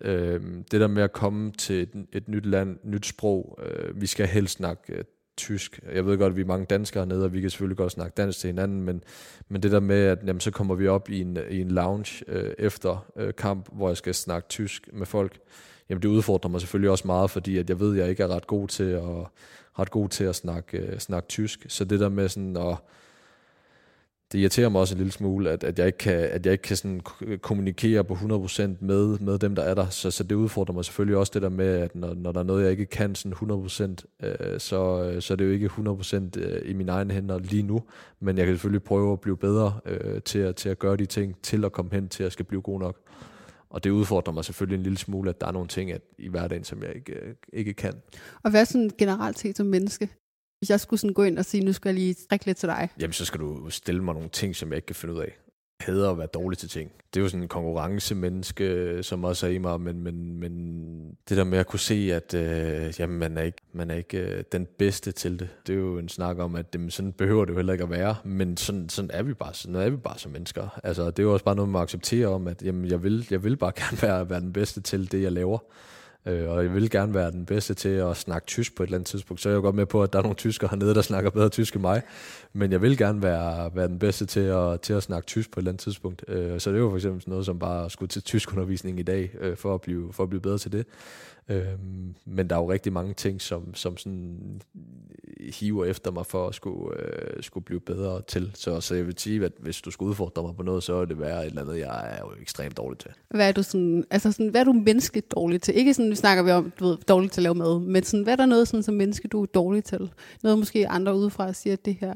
øh, det der med at komme til et, et nyt land, nyt sprog, øh, vi skal helst snakke øh, tysk. Jeg ved godt, at vi er mange danskere hernede, og vi kan selvfølgelig godt snakke dansk til hinanden, men, men det der med, at jamen, så kommer vi op i en, i en lounge øh, efter øh, kamp, hvor jeg skal snakke tysk med folk, jamen det udfordrer mig selvfølgelig også meget, fordi at jeg ved, at jeg ikke er ret god til at, ret god til at snakke, øh, snakke tysk. Så det der med sådan at det irriterer mig også en lille smule, at, at jeg ikke kan, at jeg ikke kan sådan kommunikere på 100% med, med dem, der er der. Så, så det udfordrer mig selvfølgelig også det der med, at når, når der er noget, jeg ikke kan sådan 100%, øh, så, øh, så er det jo ikke 100% øh, i mine egne hænder lige nu. Men jeg kan selvfølgelig prøve at blive bedre øh, til, at, til at gøre de ting, til at komme hen til at skal blive god nok. Og det udfordrer mig selvfølgelig en lille smule, at der er nogle ting at, i hverdagen, som jeg ikke, øh, ikke kan. Og hvad sådan generelt set som menneske? Hvis jeg skulle sådan gå ind og sige, nu skal jeg lige trække lidt til dig. Jamen, så skal du stille mig nogle ting, som jeg ikke kan finde ud af. Jeg hader at være dårlig til ting. Det er jo sådan en konkurrencemenneske, som også er i mig, men, men, men det der med at kunne se, at øh, jamen, man er ikke, man er ikke øh, den bedste til det, det er jo en snak om, at jamen, sådan behøver det jo heller ikke at være, men sådan, sådan, er vi bare, sådan er vi bare som mennesker. Altså, det er jo også bare noget, man accepterer om, at jamen, jeg, vil, jeg vil bare gerne være, være den bedste til det, jeg laver. Øh, og jeg vil gerne være den bedste til at snakke tysk på et eller andet tidspunkt. Så er jeg jo godt med på, at der er nogle tyskere hernede, der snakker bedre tysk end mig. Men jeg vil gerne være, være den bedste til at, til at snakke tysk på et eller andet tidspunkt. Øh, så det er jo for eksempel noget som bare at skulle til tyskundervisning i dag, øh, for, at blive, for at blive bedre til det. Øhm, men der er jo rigtig mange ting, som, som sådan hiver efter mig for at skulle, øh, skulle blive bedre til. Så, så jeg vil sige, at hvis du skulle udfordre mig på noget, så er det være et eller andet, jeg er jo ekstremt dårlig til. Hvad er du sådan, altså sådan, hvad er du menneskeligt dårlig til? Ikke sådan, vi snakker vi om, du ved, dårligt til at lave mad, men sådan, hvad er der noget sådan, som menneske, du er dårlig til? Noget måske andre udefra siger, at det her...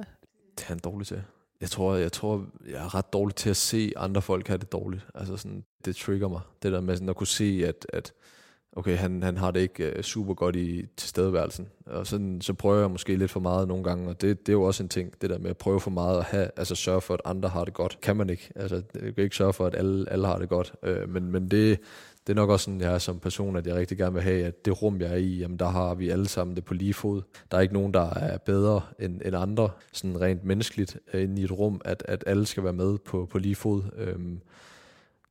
Det er han dårlig til. Jeg tror, jeg tror, jeg er ret dårlig til at se andre folk have det dårligt. Altså sådan, det trigger mig. Det der med sådan at kunne se, at, at okay, han, han har det ikke uh, super godt i tilstedeværelsen. Og sådan, så prøver jeg måske lidt for meget nogle gange, og det, det er jo også en ting, det der med at prøve for meget at have, altså sørge for, at andre har det godt. Kan man ikke. Altså, jeg kan ikke sørge for, at alle, alle har det godt. Uh, men, men det, det er nok også sådan, jeg er som person, at jeg rigtig gerne vil have, at det rum, jeg er i, jamen der har vi alle sammen det på lige fod. Der er ikke nogen, der er bedre end, end andre, sådan rent menneskeligt, øh, inde i et rum, at, at alle skal være med på, på lige fod. Øhm,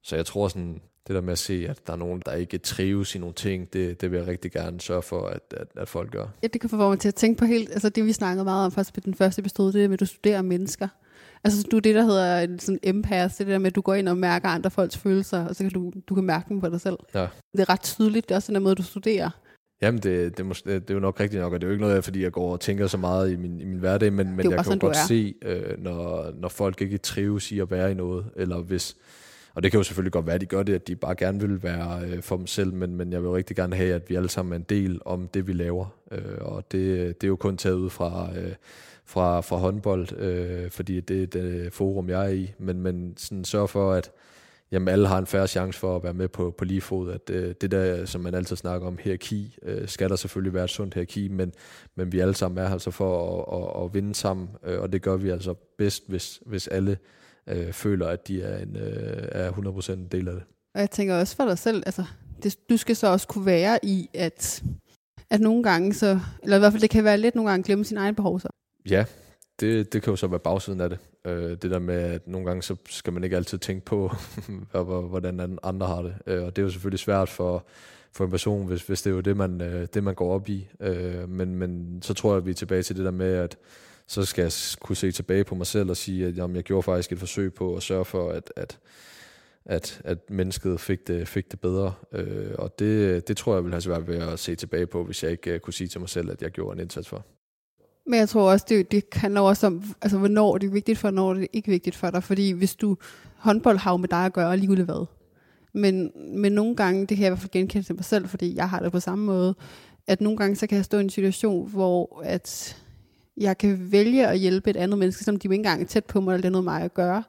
så jeg tror sådan, det der med at se, at der er nogen, der ikke trives i nogle ting, det, det vil jeg rigtig gerne sørge for, at, at, at folk gør. Ja, det kan få mig til at tænke på helt, altså det vi snakkede meget om faktisk på den første episode, det er med, at du studerer mennesker. Altså du er det, der hedder sådan empath, det der med, at du går ind og mærker andre folks følelser, og så kan du, du kan mærke dem på dig selv. Ja. Det er ret tydeligt, det er også den måde, du studerer. Jamen, det, det, det, det er jo nok rigtigt nok, og det er jo ikke noget, fordi jeg går og tænker så meget i min, i min hverdag, men, men jeg kan sådan, godt se, øh, når, når folk ikke trives i at være i noget, eller hvis, og det kan jo selvfølgelig godt være, at de gør det, at de bare gerne vil være øh, for dem selv, men, men jeg vil rigtig gerne have, at vi alle sammen er en del om det, vi laver. Øh, og det, det er jo kun taget ud fra, øh, fra, fra håndbold, øh, fordi det er det øh, forum, jeg er i. Men, men sådan sørg for, at jamen, alle har en færre chance for at være med på, på lige fod. At, øh, det der, som man altid snakker om, hierarki, øh, skal der selvfølgelig være et sundt hierarki, men, men vi alle sammen er altså for at, at, at vinde sammen, øh, og det gør vi altså bedst, hvis, hvis alle øh, føler, at de er, en, øh, er 100% en del af det. Og jeg tænker også for dig selv, altså, det, du skal så også kunne være i, at, at nogle gange så, eller i hvert fald det kan være lidt nogle gange glemme sin egen behov så. Ja, det, det kan jo så være bagsiden af det. Øh, det der med, at nogle gange så skal man ikke altid tænke på, hvordan andre har det. Øh, og det er jo selvfølgelig svært for, for en person, hvis, hvis det er jo det, man, øh, det, man går op i. Øh, men, men så tror jeg, at vi er tilbage til det der med, at så skal jeg kunne se tilbage på mig selv og sige, at jamen, jeg gjorde faktisk et forsøg på at sørge for, at, at, at, at mennesket fik det, fik det bedre. Øh, og det, det tror jeg vil have svært ved at se tilbage på, hvis jeg ikke uh, kunne sige til mig selv, at jeg gjorde en indsats for. Men jeg tror også, det, det handler også om, altså, hvornår det er vigtigt for, hvornår det er ikke vigtigt for dig. Fordi hvis du håndbold har med dig at gøre, lige hvad. Men, men nogle gange, det kan jeg i hvert fald genkende til mig selv, fordi jeg har det på samme måde, at nogle gange, så kan jeg stå i en situation, hvor at jeg kan vælge at hjælpe et andet menneske, som de jo ikke engang er tæt på mig, eller det er noget mig at gøre.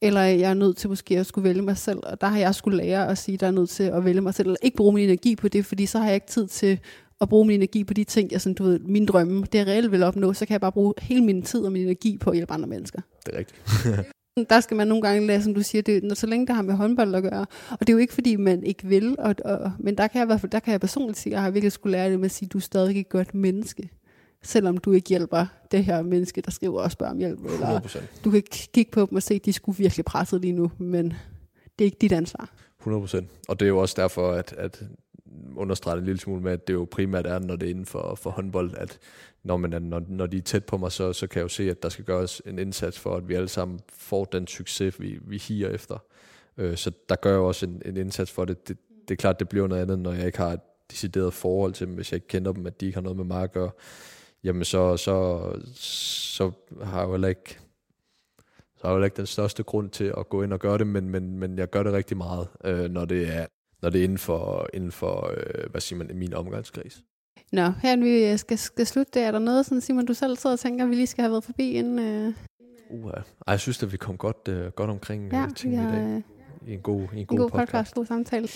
Eller jeg er nødt til måske at skulle vælge mig selv, og der har jeg skulle lære at sige, at jeg er nødt til at vælge mig selv, eller ikke bruge min energi på det, fordi så har jeg ikke tid til at bruge min energi på de ting, jeg sådan, du ved, mine drømme, det jeg reelt vil opnå, så kan jeg bare bruge hele min tid og min energi på at hjælpe andre mennesker. Det er rigtigt. der skal man nogle gange lade, som du siger, det, når, så længe det har med håndbold at gøre. Og det er jo ikke, fordi man ikke vil, og, og, men der kan jeg i hvert fald, der kan jeg personligt sige, at jeg har virkelig skulle lære det med at sige, at du er stadig et godt menneske. Selvom du ikke hjælper det her menneske, der skriver og spørger om hjælp. Eller 100%. du kan kigge på dem og se, at de skulle virkelig presset lige nu, men det er ikke dit ansvar. 100%. Og det er jo også derfor, at, at understrege en lille smule med, at det jo primært er, når det er inden for, for håndbold, at når, man er, når, når de er tæt på mig, så, så kan jeg jo se, at der skal gøres en indsats for, at vi alle sammen får den succes, vi, vi higer efter. Øh, så der gør jeg også en, en indsats for det. det. Det er klart, det bliver noget andet, når jeg ikke har et decideret forhold til dem, hvis jeg ikke kender dem, at de ikke har noget med mig at gøre. Jamen så, så, så har jeg jo heller ikke så har jeg jo ikke den største grund til at gå ind og gøre det, men, men, men jeg gør det rigtig meget, øh, når det er når det er inden for, inden for øh, hvad siger man, min omgangskreds. Nå, her vi skal, skal slutte, er der noget, sådan, Simon, du selv sidder og tænker, vi lige skal have været forbi inden... Øh... Uh, ej, jeg synes, at vi kom godt, øh, godt omkring ja, øh, ting ja, i dag. I en god, i en en god, god podcast. podcast, god samtale.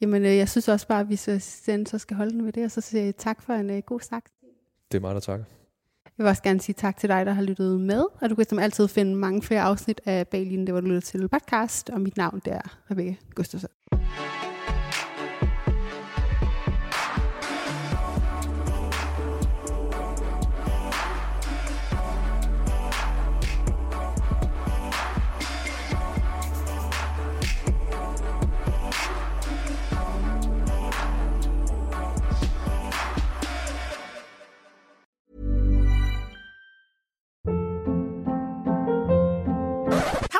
Jamen, øh, jeg synes også bare, at vi så, så skal holde den ved det, og så siger jeg tak for en øh, god snak. Det er mig, der takker. Jeg vil også gerne sige tak til dig, der har lyttet med, og du kan som altid finde mange flere afsnit af Baglin, det var du lytter til podcast, og mit navn det er Rebecca Gustafsson.